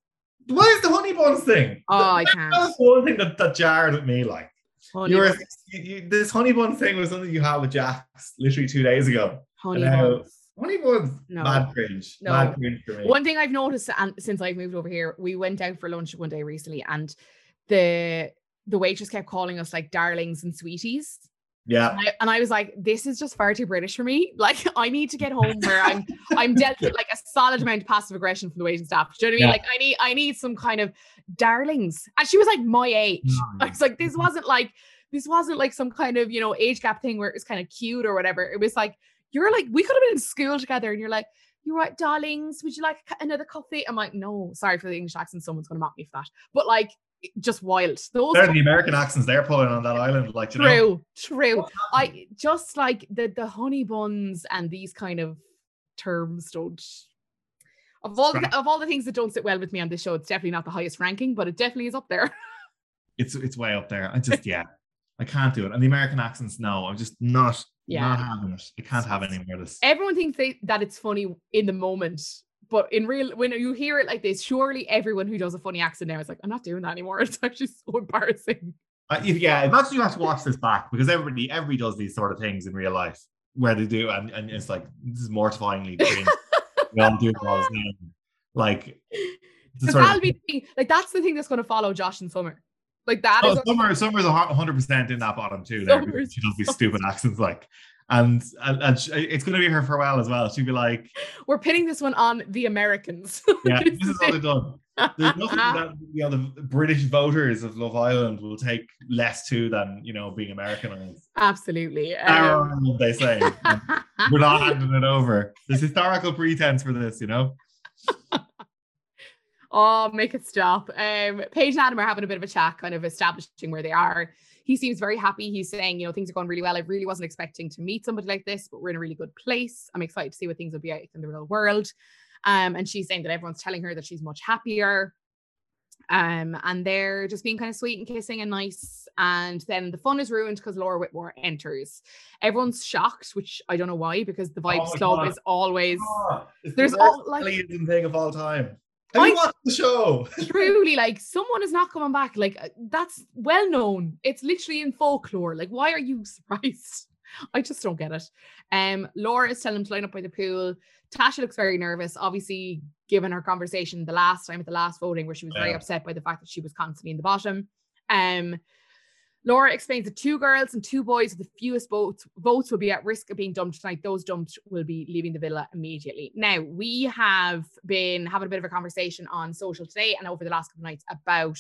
What is the honey buns thing? Oh, I can't. That's one thing that, that jarred at me. Like, Honey you were, you, you, this honey bun thing was something you had with Jax literally two days ago. Honey buns. Honey buns, No. mad cringe, No. mad cringe for me. One thing I've noticed and since I've moved over here, we went out for lunch one day recently and the the waitress kept calling us like darlings and sweeties. yeah, And I, and I was like, this is just far too British for me. Like, I need to get home where I'm I'm dealt with like a solid amount of passive aggression from the waiting staff. Do you know what I mean? Yeah. Like, I need I need some kind of darlings. And she was like my age. I was like, this mm-hmm. wasn't like this wasn't like some kind of you know age gap thing where it was kind of cute or whatever. It was like you're like we could have been in school together, and you're like. You're right, darlings. Would you like another coffee? I'm like, no, sorry for the English accent. Someone's gonna mock me for that. But like, just wild. Those they're the American accents they're pulling on that island. Like, you know, True, true. I just like the the honey buns and these kind of terms don't. Of all the, of all the things that don't sit well with me on this show, it's definitely not the highest ranking, but it definitely is up there. it's it's way up there. I just yeah, I can't do it. And the American accents, no, I'm just not Yeah. not having it. I can't have any more of this. Everyone thinks they, that it's funny in the moment, but in real, when you hear it like this, surely everyone who does a funny accent now is like, I'm not doing that anymore. It's actually so embarrassing. Uh, if, yeah, imagine you have to watch this back because everybody everybody does these sort of things in real life where they do, and, and it's like this is mortifyingly we all do it all the time. Like sort of- that'll be the thing. Like that's the thing that's going to follow Josh in summer. Like that Oh, is Summer, Summer's a hundred percent in that bottom too. There, she does these stupid accents, like, and and, and she, it's going to be her farewell as well. She'd be like, we're pinning this one on the Americans. "Yeah, This is all they've done." There's nothing that you know the British voters of Love Island will take less to than you know being Americanized. Absolutely. Um, they say. We're not handing it over. There's historical pretense for this, you know. Oh, make it stop. Um, Paige and Adam are having a bit of a chat, kind of establishing where they are. He seems very happy. He's saying, you know, things are going really well. I really wasn't expecting to meet somebody like this, but we're in a really good place. I'm excited to see what things will be like in the real world. Um, and she's saying that everyone's telling her that she's much happier. Um, and they're just being kind of sweet and kissing and nice. And then the fun is ruined because Laura Whitmore enters. Everyone's shocked, which I don't know why, because the Vibes my Club God. is always Oh, There's all, like- thing of all time. Have I- you watched the show? truly like someone is not coming back. Like uh, that's well known. It's literally in folklore. Like, why are you surprised? I just don't get it. Um, Laura is telling him to line up by the pool. Tasha looks very nervous, obviously, given her conversation the last time at the last voting, where she was very upset by the fact that she was constantly in the bottom. Um, Laura explains that two girls and two boys with the fewest votes votes will be at risk of being dumped tonight. Those dumped will be leaving the villa immediately. Now we have been having a bit of a conversation on social today and over the last couple of nights about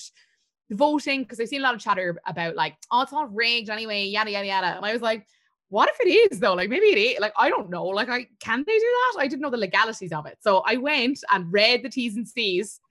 the voting because I've seen a lot of chatter about like, oh, it's all rigged anyway, yada yada yada. And I was like, what if it is though? Like maybe it is. Like I don't know. Like I can they do that? I didn't know the legalities of it. So I went and read the T's and C's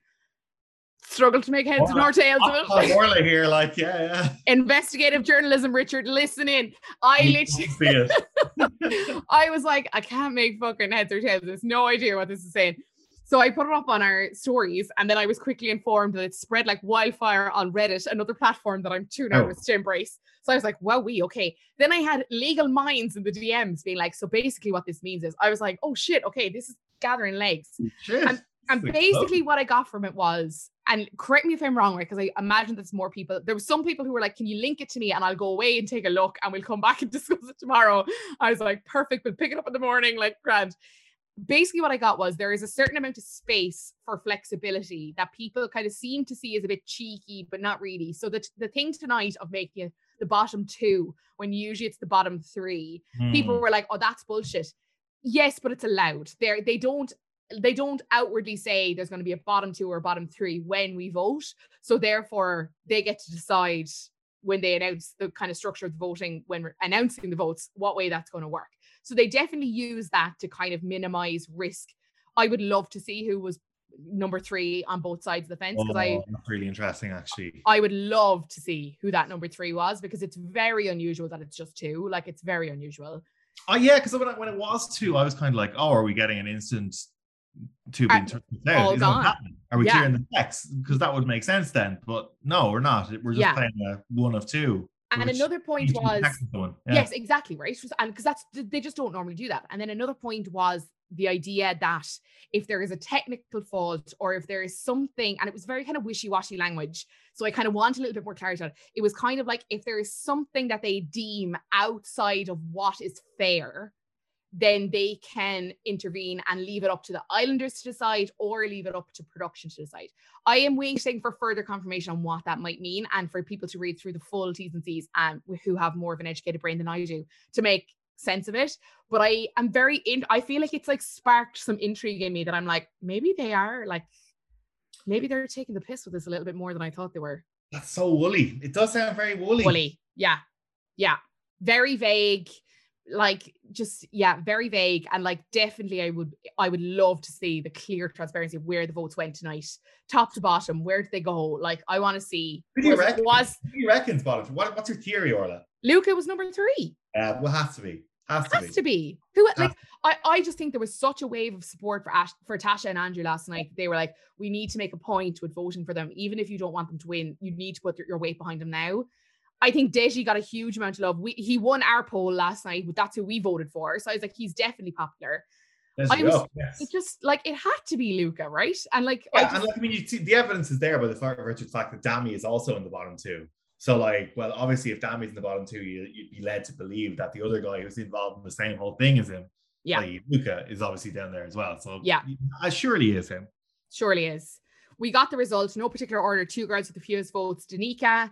struggle to make heads nor tails of it. Orla here, like, yeah, yeah. Investigative journalism, Richard, listen in. I literally I was like, I can't make fucking heads or tails. There's no idea what this is saying. So I put it up on our stories, and then I was quickly informed that it spread like wildfire on Reddit, another platform that I'm too nervous oh. to embrace. So I was like, well, we okay. Then I had legal minds in the DMs being like, so basically what this means is I was like, oh shit, okay, this is gathering legs. Shit. And, and basically what I got from it was and correct me if I'm wrong, right? Because I imagine there's more people. There were some people who were like, "Can you link it to me?" And I'll go away and take a look, and we'll come back and discuss it tomorrow. I was like, "Perfect." We'll pick it up in the morning, like grand. Basically, what I got was there is a certain amount of space for flexibility that people kind of seem to see as a bit cheeky, but not really. So the the thing tonight of making it the bottom two when usually it's the bottom three, mm. people hmm. were like, "Oh, that's bullshit." Yes, but it's allowed. They they don't they don't outwardly say there's going to be a bottom two or bottom three when we vote. So therefore, they get to decide when they announce the kind of structure of the voting when announcing the votes what way that's going to work. So they definitely use that to kind of minimize risk. I would love to see who was number three on both sides of the fence because oh, I that's really interesting actually. I would love to see who that number three was because it's very unusual that it's just two. Like it's very unusual. Oh yeah, because when, when it was two, I was kind of like, oh, are we getting an instant to be all gone. Are we yeah. clearing the decks? Because that would make sense then. But no, we're not. We're just yeah. playing a one of two. And another point was yeah. yes, exactly right. And because that's they just don't normally do that. And then another point was the idea that if there is a technical fault or if there is something, and it was very kind of wishy-washy language. So I kind of want a little bit more clarity on it. It was kind of like if there is something that they deem outside of what is fair, then they can intervene and leave it up to the islanders to decide or leave it up to production to decide. I am waiting for further confirmation on what that might mean and for people to read through the full T's and C's and who have more of an educated brain than I do to make sense of it. But I am very in I feel like it's like sparked some intrigue in me that I'm like, maybe they are like maybe they're taking the piss with this a little bit more than I thought they were. That's so woolly. It does sound very woolly. Woolly. Yeah. Yeah. Very vague like just yeah very vague and like definitely i would i would love to see the clear transparency of where the votes went tonight top to bottom where did they go? Like i want to see who do you reckon? was who do you reckon's bottom? What, what's your theory orla? Luca was number three. Uh will have to be has, to, be. has to be. Who like I, I just think there was such a wave of support for Ash, for Tasha and Andrew last night. They were like, we need to make a point with voting for them, even if you don't want them to win. You need to put your weight behind them now. I think Deji got a huge amount of love. We, he won our poll last night, but that's who we voted for. So I was like, he's definitely popular. I was, yes. it just like it had to be Luca, right? And like, yeah, I, just, and like, I mean, you see the evidence is there by the virtue fact that Dami is also in the bottom two. So, like, well, obviously, if Dami's in the bottom two, you, would be led to believe that the other guy who's involved in the same whole thing as him, yeah, like Luca, is obviously down there as well. So, yeah, uh, surely is him. Surely is. We got the results, no particular order. Two girls with the fewest votes: Danica,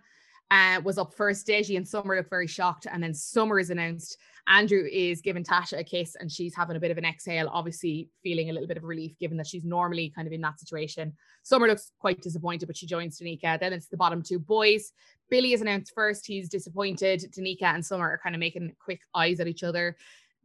uh, was up first. Deji and Summer look very shocked. And then Summer is announced. Andrew is giving Tasha a kiss and she's having a bit of an exhale, obviously feeling a little bit of relief given that she's normally kind of in that situation. Summer looks quite disappointed, but she joins Danica. Then it's the bottom two boys. Billy is announced first. He's disappointed. Danica and Summer are kind of making quick eyes at each other.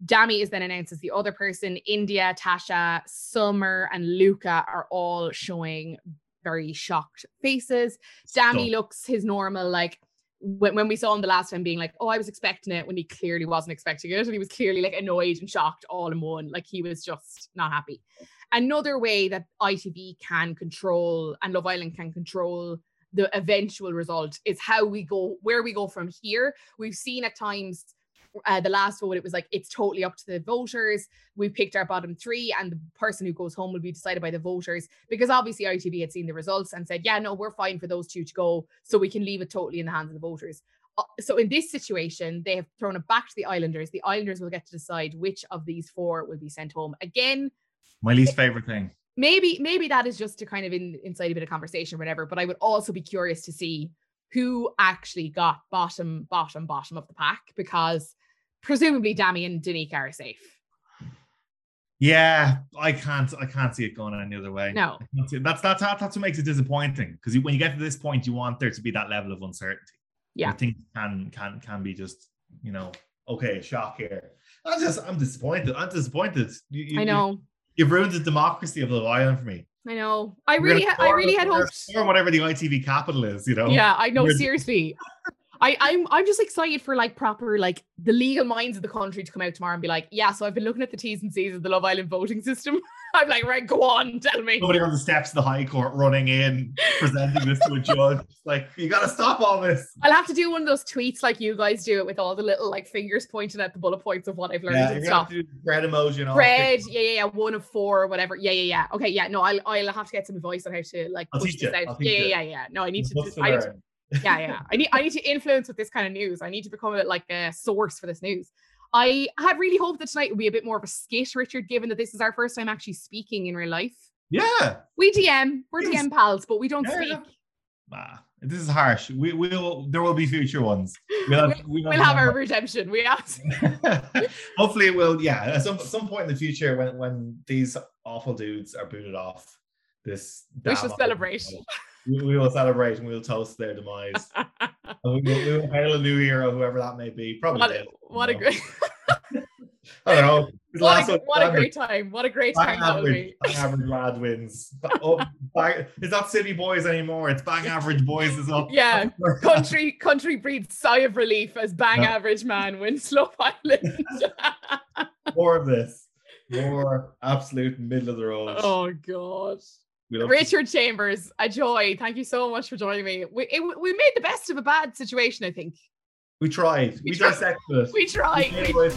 Dami is then announced as the other person. Indiyah, Tasha, Summer, and Luca are all showing very shocked faces. Dami looks his normal, like when, when we saw him the last time being like, oh, I was expecting it when he clearly wasn't expecting it. And he was clearly like annoyed and shocked all in one. Like he was just not happy. Another way that ITV can control and Love Island can control the eventual result is how we go, where we go from here. We've seen at times uh, the last vote, it was like it's totally up to the voters. We picked our bottom three, and the person who goes home will be decided by the voters because obviously ITV had seen the results and said, yeah, no, we're fine for those two to go, so we can leave it totally in the hands of the voters. Uh, so in this situation, they have thrown it back to the Islanders. The Islanders will get to decide which of these four will be sent home. Again, my least favorite thing. Maybe, maybe that is just to kind of in, inside a bit of conversation or whatever. But I would also be curious to see who actually got bottom, bottom, bottom of the pack because presumably Dami and Danica are safe. Yeah, I can't. I can't see it going any other way. No, that's that's that's what makes it disappointing because when you get to this point, you want there to be that level of uncertainty. Yeah, things can can can be just you know okay, shock here. I'm just I'm disappointed. I'm disappointed. You, you, I know you, have ruined the democracy of Love Island for me. I know. I really, ha- I really had hoped. Or whatever the ITV capital is, you know. Yeah, I know. Seriously, I, I'm I'm just excited for like proper like the legal minds of the country to come out tomorrow and be like, yeah, so I've been looking at the T's and C's of the Love Island voting system. I'm like, right, go on, tell me. Somebody on the steps of the High Court running in, presenting this to a judge. Like, you gotta stop all this. I'll have to do one of those tweets like you guys do it with all the little like fingers pointing at the bullet points of what I've learned yeah, and stuff. Bread emoji and all. Bread, yeah, yeah, yeah, one of four or whatever. Yeah, yeah, yeah. Okay, yeah. No, I'll I'll have to get some advice on how to like I'll push this out. Yeah, yeah, yeah, yeah. No, I need to. I need to yeah, yeah. I need I need to influence with this kind of news. I need to become a, like a source for this news. I had really hoped that tonight would be a bit more of a skit, Richard, given that this is our first time actually speaking in real life. Yeah. We DM, we're DM pals, but we don't yeah, speak. Nah, this is harsh. We will there will be future ones. We'll have, we'll, we'll have our redemption. We have hopefully it will, yeah. At some some point in the future when when these awful dudes are booted off, this we should celebrate we, we, will celebrate and we'll toast their demise. we will, we will hail a new hero, whoever that may be. Probably. What, did, what a great. I don't know. What, a, what a, great time! What a great bang time average, Bang average lad wins. Oh, bang, it's not city boys anymore. It's bang average boys is up. Yeah, country country breeds sigh of relief as bang average man wins Love Island. More of this. More absolute middle of the road. Oh god. Richard to- Chambers, a joy. Thank you so much for joining me. We it, we made the best of a bad situation, I think. We tried. We, we dissected it. We tried. We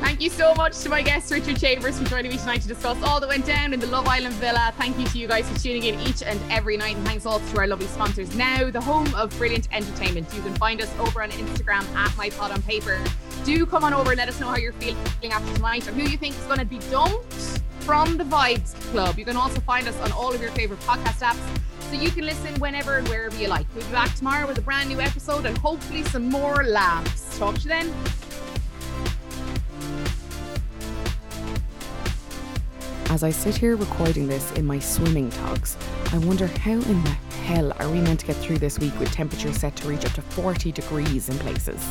Thank you so much to my guest, Richard Chambers, for joining me tonight to discuss all that went down in the Love Island Villa. Thank you to you guys for tuning in each and every night. And thanks also to our lovely sponsors now, the home of brilliant entertainment. You can find us over on Instagram at My Pod on Paper. Do come on over and let us know how you're feeling after tonight or who you think is going to be dumped from the Vibes Club. You can also find us on all of your favorite podcast apps so you can listen whenever and wherever you like. We'll be back tomorrow with a brand new episode and hopefully some more laughs. Talk to you then. As I sit here recording this in my swimming togs, I wonder how in the hell are we meant to get through this week with temperatures set to reach up to 40 degrees in places?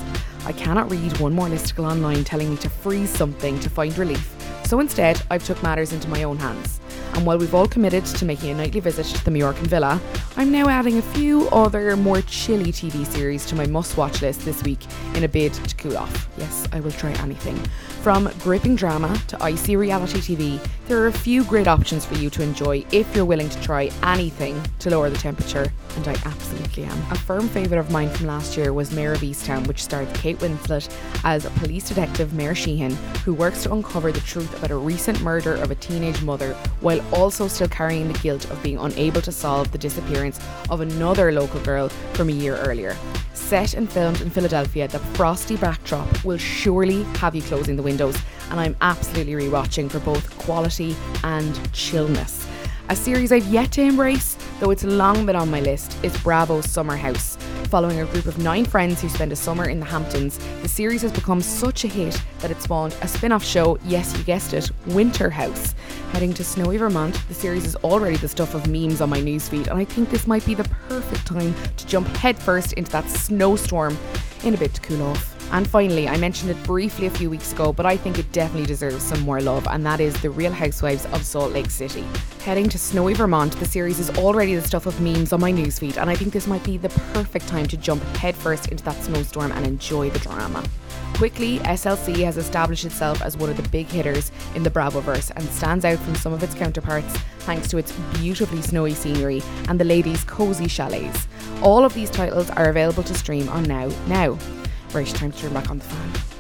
I cannot read one more listicle online telling me to freeze something to find relief so instead, I've took matters into my own hands. And while we've all committed to making a nightly visit to the Majorcan Villa, I'm now adding a few other more chilly TV series to my must watch list this week in a bid to cool off. Yes, I will try anything. From gripping drama to icy reality TV, there are a few great options for you to enjoy if you're willing to try anything to lower the temperature, and I absolutely am. A firm favourite of mine from last year was Mare of Easttown, which starred Kate Winslet as police detective Mare Sheehan, who works to uncover the truth about a recent murder of a teenage mother while also still carrying the guilt of being unable to solve the disappearance of another local girl from a year earlier. Set and filmed in Philadelphia, the frosty backdrop will surely have you closing the windows, and I'm absolutely rewatching for both quality and chillness. A series I've yet to embrace, though it's long been on my list, is Bravo's Summer House. Following a group of nine friends who spend a summer in the Hamptons, the series has become such a hit that it spawned a spin off show, yes, you guessed it, Winter House. Heading to snowy Vermont, the series is already the stuff of memes on my newsfeed, and I think this might be the perfect time to jump headfirst into that snowstorm in a bit to cool off. And finally, I mentioned it briefly a few weeks ago, but I think it definitely deserves some more love, and that is The Real Housewives of Salt Lake City. Heading to snowy Vermont, the series is already the stuff of memes on my newsfeed, and I think this might be the perfect time to jump headfirst into that snowstorm and enjoy the drama. Quickly, SLC has established itself as one of the big hitters in the Bravoverse and stands out from some of its counterparts thanks to its beautifully snowy scenery and the ladies' cosy chalets. All of these titles are available to stream on Now Now. Right, time to turn back on the fan.